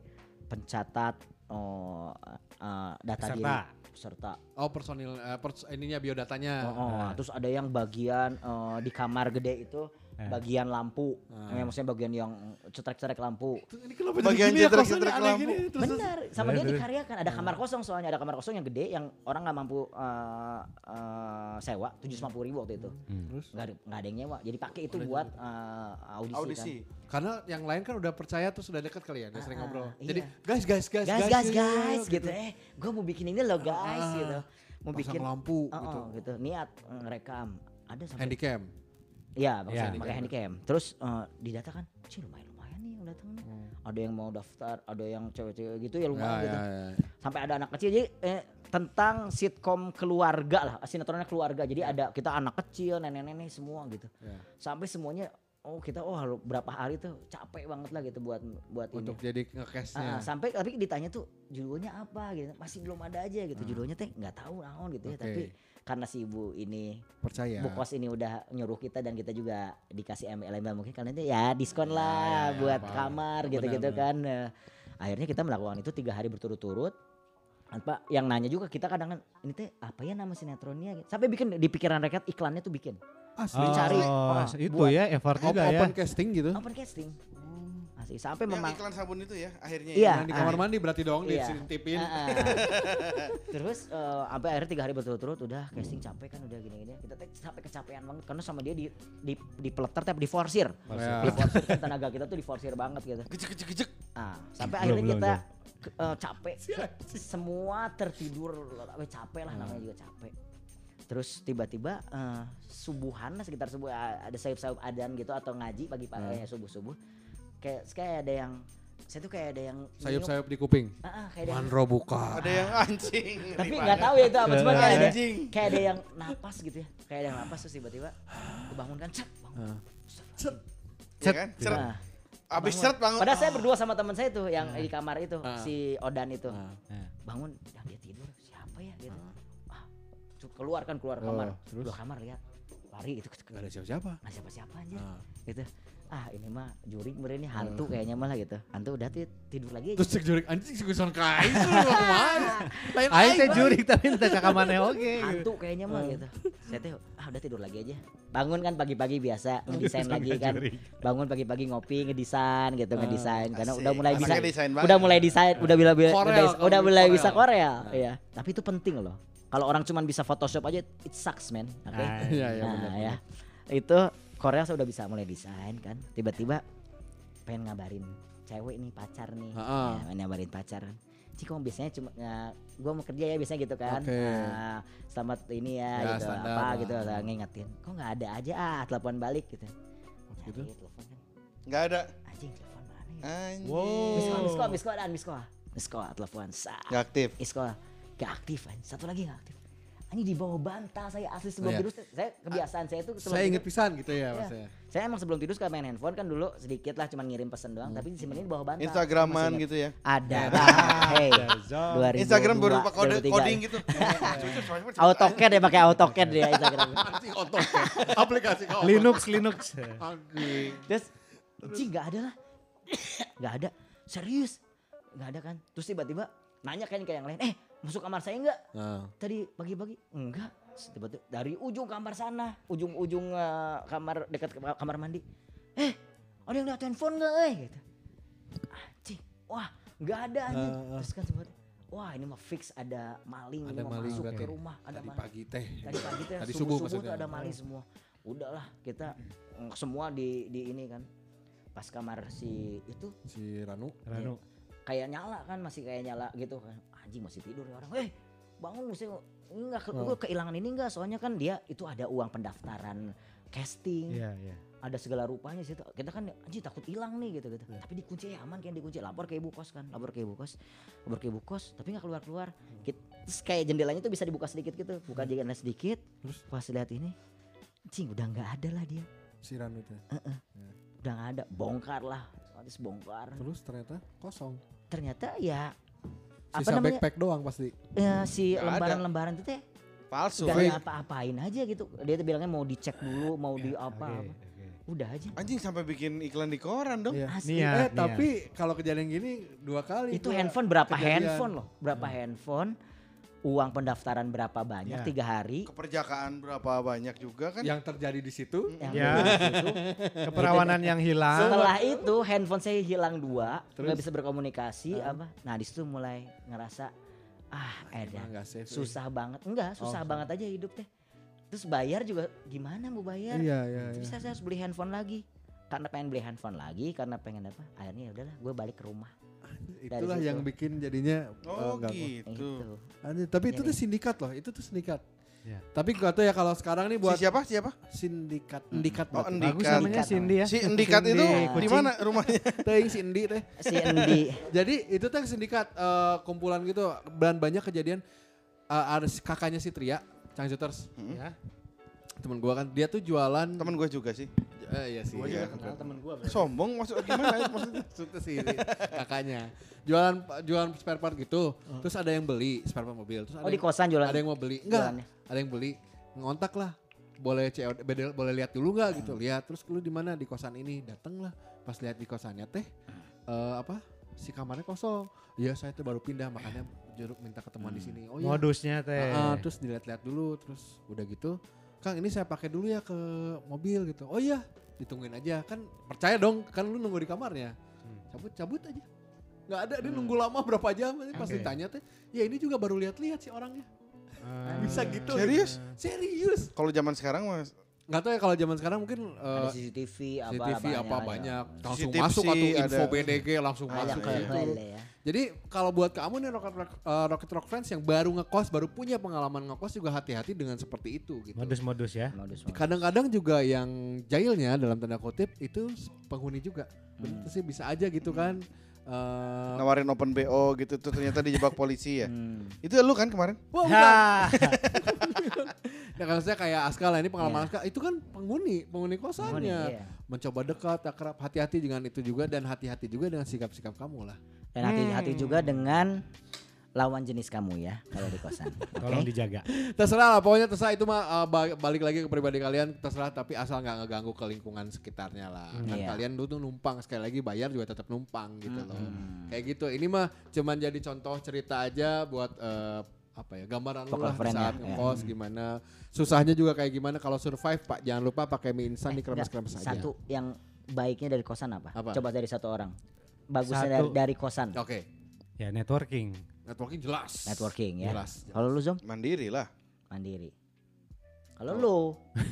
pencatat oh, eh, data Peserta. diri peserta. oh personil eh, pers- ininya biodatanya. Oh, oh. Terus ada yang bagian eh, di kamar gede itu Eh. bagian lampu. Ah. Eh, maksudnya bagian yang cetrek-cetrek lampu. Ini kenapa Bagian jadi gini ya cetrek- kosannya cetrek aneh lampu. gini? Terus, Benar, sama Bener, dia bener. dikaryakan. Ada kamar kosong soalnya, ada kamar kosong yang gede yang orang nggak mampu eh, eh, sewa 750 ribu waktu itu. Terus? Nggak ada, nggak ada yang nyewa. Jadi pakai itu buat eh, audisi, Audisi. Karena yang lain kan udah percaya tuh sudah dekat kali ya, udah sering Ah, ngobrol. iya. Jadi guys guys guys kan. Guys, guys, yuk, yuk, guys, yuk, gitu. Eh, gue mau bikin ini loh guys, Ah, gitu. Mau Pasang bikin lampu Oh, gitu. gitu. Niat ngerekam. Ada sampai Handycam. Iya, Iya, pakai handycam. Terus eh, didata kan, cih lumayan lumayan nih yang datang nih. Ada yang mau daftar, ada yang cewek-cewek gitu ya lumayan Ya, gitu. ya, ya. Sampai ada anak kecil jadi eh, tentang sitkom keluarga lah, sinetronnya keluarga. Jadi ada kita anak kecil, nenek-nenek semua gitu. Ya. Sampai semuanya oh kita oh berapa hari tuh capek banget lah gitu buat buat Untuk ini. jadi Ah, ngecashnya. sampai tapi ditanya tuh judulnya apa gitu masih belum ada aja gitu judulnya teh nggak tahu naon gitu ya Oke. tapi karena si ibu ini Percaya. Bu Kos ini udah nyuruh kita dan kita juga dikasih MLM mungkin kalian itu ya diskon lah ya, ya, buat paham. kamar gitu-gitu benar. kan. Nah, akhirnya kita melakukan itu tiga hari berturut-turut. Apa yang nanya juga kita kadang kan ini teh apa ya nama sinetronnya gitu. Sampai bikin di pikiran rakyat iklannya tuh bikin Asli. Dicari. Oh, Oh, itu buat- ya effort juga ya. open casting gitu. open casting. Asli sampai Yang memang iklan sabun itu ya akhirnya Iya. ya. Yang di kamar ah. mandi berarti dong Iya. dititipin. Ah, ah. Terus eh, sampai akhirnya tiga hari berturut-turut udah casting capek kan udah gini-gini. Kita teh sampai kecapean banget karena sama dia di di di peleter tapi di forsir. Ya. Di forsir kan tenaga kita tuh di forsir banget gitu. Gejek gejek gejek. Ah, sampai Belum, akhirnya belum, kita ke- eh, capek. Semua tertidur, eh, capek lah namanya juga capek. Terus tiba-tiba eh, subuhan sekitar subuh ada sayup-sayup adan gitu atau ngaji pagi-pagi eh, subuh-subuh. Kayak kayak ada yang saya tuh kayak ada yang. Sayup-sayup di kuping. Ah, ah, kayak ada yang Manro buka. Ada yang anjing. tapi nggak tahu ya itu apa cuma kayak ada Anjing. kayak ada yang napas gitu ya kayak ada yang napas terus tiba-tiba kebangunkan cek bangun Ah. Kan? Seret. Nah, Abis bangun. padahal saya berdua sama teman saya tuh yang di kamar itu Ah. si Odan itu Ah. bangun dan dia tidur siapa ya gitu ah keluar kan keluar Oh, kamar terus? keluar kamar lihat. Lari itu Gak ada siapa-siapa. nggak siapa siapa aja Ah. gitu. Ah ini mah juri meren ini hantu kayaknya malah gitu. Hantu udah ti- tidur lagi aja. Terus cek jurik anjing sih tuh mau ke mana? Lain Aing teh aing, juri tapi entah ke kamane oke. hantu kayaknya mah gitu. Saya teh ah udah tidur lagi aja. Bangun kan pagi-pagi biasa ngedesain lagi kan. bangun pagi-pagi ngopi ngedesain gitu ngedesain. Karena udah mulai bisa udah mulai desain udah bila bila udah, mulai bisa Korea ya tapi itu penting loh kalau orang cuman bisa Photoshop aja it sucks man. Oke? Ah, Iya, iya, nah benar, ya. itu Korea saya udah bisa mulai desain kan. Tiba-tiba pengen ngabarin cewek nih pacar nih. Heeh. ya, pengen ngabarin pacar. Kan Cik kamu biasanya cuma ya, gua mau kerja ya biasanya gitu kan. Oke. Nah, selamat ini ya, Ya, gitu. standar apa lah. gitu lah, ngingetin. Kok nggak ada aja? Ah telepon balik gitu. Gitu? Telepon kan. Enggak ada. anjing telepon mana ya? Anjing. miss call miss Wow. call miss call dan miss call. Miss call telepon Nggak aktif. miss call gak aktif kan satu lagi gak aktif Ini di bawah bantal saya asli sebelum Iya. tidur saya kebiasaan saya itu sebelum Saya inget tidur- pisan gitu ya Iya. maksudnya. Saya emang sebelum tidur suka main handphone kan dulu sedikit lah cuman ngirim pesan doang tapi disimpenin di bawah bantal. Instagraman gitu ya. Ada. hey. 2002, Instagram berupa kode 2003. coding gitu. AutoCAD ya pakai AutoCAD dia Instagram. AutoCAD. Aplikasi. Linux Linux. Terus Ci nggak ada lah. nggak ada. Serius. nggak ada kan. Terus tiba-tiba nanya kan ke yang lain. Eh masuk kamar saya nggak? Nah, Tadi pagi-pagi. Enggak. Tiba-tiba dari ujung kamar sana. Ujung-ujung eh, kamar dekat kamar mandi. Eh ada yang lihat handphone nggak eh? Gitu. Anjing. Wah nggak ada anjing. Ah, ah. Terus kan tiba-tiba. Wah ini mah fix ada maling. Ada ini mau maling masuk ke rumah. Ada tadi maling. pagi teh. Tadi pagi teh Tadi subuh, subuh subuh, tuh maksudnya. ada maling semua. Udahlah kita mm, semua di di ini kan. Pas kamar si itu Si Ranu. Ranu. kayak nyala kan masih kayak nyala gitu kan. Anjing masih tidur ya orang. Eh bangun mesti enggak ke, Oh. gua kehilangan ini enggak. Soalnya kan dia itu ada uang pendaftaran casting. Iya, iya. ada segala rupanya situ kita kan anjing takut hilang nih gitu gitu. Tapi dikunci ya aman kan dikunci. Lapor ke ibu kos kan lapor ke ibu kos. Lapor ke ibu kos tapi nggak keluar keluar terus kayak jendelanya tuh bisa dibuka sedikit gitu. Buka jendela sedikit. Terus? pas lihat ini anjing udah nggak ada lah dia. Si Ranu teh. udah nggak ada. Bongkar lah. Habis bongkar. Terus ternyata kosong. ternyata ya apa Sisa namanya backpack doang pasti. ya, si lembaran-lembaran itu teh Palsu. gak ada apa-apain aja gitu dia tuh bilangnya mau dicek dulu mau di apa, Oke, apa. oke. udah aja Anjing sampai bikin iklan di koran dong. Iya. Asli. Niat, Eh niat. tapi kalau kejadian gini dua kali. itu handphone berapa kejadian. handphone loh berapa handphone uang pendaftaran berapa banyak Ya. tiga hari Keperjakaan berapa banyak juga kan? Yang terjadi di situ. yang Ya. itu. Keperawanan yang hilang. setelah itu handphone saya hilang dua Terus? nggak bisa berkomunikasi apa nah di situ mulai ngerasa ah eh. susah banget enggak susah Oh, banget aja hidup teh terus bayar juga gimana mau bayar Iya iya iya. bisa saya harus beli handphone lagi karena pengen beli handphone lagi karena pengen apa akhirnya ya udahlah gue balik ke rumah Itulah yang bikin jadinya Oh nggak- gitu. gitu Anjir, tapi itu Iya, tuh sindikat loh, itu tuh sindikat. Ya. Tapi gak tau ya kalau sekarang nih buat Si siapa? Siapa? sindikat, indikat Oh. Endikat. Bagus namanya Cindy ya. Si Endikat itu di mana rumahnya? Teuing si Endi teh. si Endi Jadi itu tuh sindikat eh, kumpulan gitu dan banyak kejadian eh, ada si kakaknya si Tria, Chang Juters. Ya. Temen gua kan dia tuh jualan Temen gue juga sih. Eh, iya sih. Gua iya. juga Kenal temen gua. Sombong maksud gimana maksudnya? Maksudnya sih ini, kakaknya. Jualan jualan spare part gitu. Terus ada yang beli spare part mobil. Terus ada oh di yang- kosan jualan ada yang mau beli enggak jualannya. ada yang beli ngontak lah boleh COD bedel- boleh lihat dulu nggak gitu lihat terus lu di mana di kosan ini dateng lah pas lihat di kosannya teh eh, apa si kamarnya kosong iya saya tuh baru pindah makanya jeruk minta ketemuan di sini oh iya Modusnya teh. Ah, ah, terus dilihat-lihat dulu terus udah gitu Kang ini saya pakai dulu ya ke mobil gitu. Oh iya ditungguin aja. Kan percaya dong kan lu nunggu di kamarnya. Cabut cabut aja. Nggak ada dia nunggu lama berapa jam. Pas Oke. ditanya teh ya ini juga baru lihat-lihat sih orangnya. Ah. bisa gitu. Serius? serius. Kalau zaman sekarang mas? Nggak tahu ya kalau zaman sekarang mungkin ada eh, CCTV apa CCTV apa banyak. Langsung CCTV masuk atau info ada. BDG langsung banyak masuk ke ke situ. ya Jadi kalau buat kamu nih Rocket Rock, eh, Rocket Rock Friends yang baru ngekos, baru punya pengalaman ngekos juga hati-hati dengan seperti itu gitu. Modus-modus ya. Kadang-kadang juga yang jahilnya dalam tanda kutip itu penghuni juga. Bener sih bisa aja gitu kan. Eh, nawarin open BO gitu tuh ternyata dijebak polisi ya. Hmm. Itu lu kan kemarin? Wah. Nah, kalau saya kayak Aska lah ini pengalaman Aska itu kan penghuni, penghuni Penghuni, kosannya. iya. Mencoba dekat, akrab, hati-hati dengan itu juga dan hati-hati juga dengan sikap-sikap kamu lah. Dan hati-hati juga dengan lawan jenis kamu ya kalau di kosan oke Tolong dijaga. Terserah lah, pokoknya terserah itu mah uh, ba- balik lagi ke pribadi kalian terserah tapi asal nggak ngeganggu ke lingkungan sekitarnya lah. Kan Iya. kalian dulu tuh numpang sekali lagi bayar juga tetap numpang gitu loh. Mm-mm. Kayak gitu. Ini mah cuman jadi contoh cerita aja buat uh, apa ya gambaran lu lah saat ya, ngekos gimana susahnya juga kayak gimana kalau survive pak jangan lupa pakai mie instan Eh, di kremes-kremes nggak, aja. satu yang baiknya dari kosan apa, Apa? coba dari satu orang bagusnya Satu. dari, dari kosan Oke, Ya networking. networking jelas. networking ya Jelas. jelas. kalau lu zom Mandiri lah. mandiri kalau lu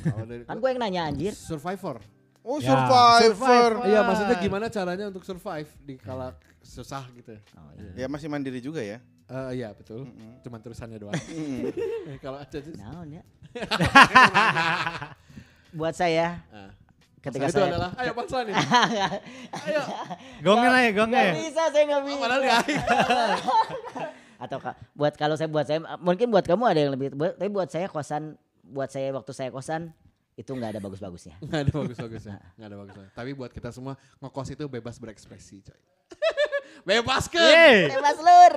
Kalau dari kan gue yang nanya anjir survivor. Oh Ya, survivor. Iya, maksudnya gimana caranya untuk survive di kala susah gitu. oh, iya. Ya masih mandiri juga ya. Eh iya betul. Cuman terusannya doang. Mm. Kalau ada Naon ya buat saya Ah. Ketika itu saya adalah ayo panslan nih. ayo. Gongnya lah ya, gongnya Gak bisa saya nggak bisa Padahal di akhir. Atau ka- buat kalau saya buat saya mungkin buat kamu ada yang lebih buat- tapi buat saya kosan buat saya waktu saya kosan itu nggak ada bagus-bagusnya. Nggak ada bagus-bagusnya. Nggak ada bagusnya. Tapi buat kita semua ngekos itu bebas berekspresi coy. bebas kan? Yeay. Bebas lur.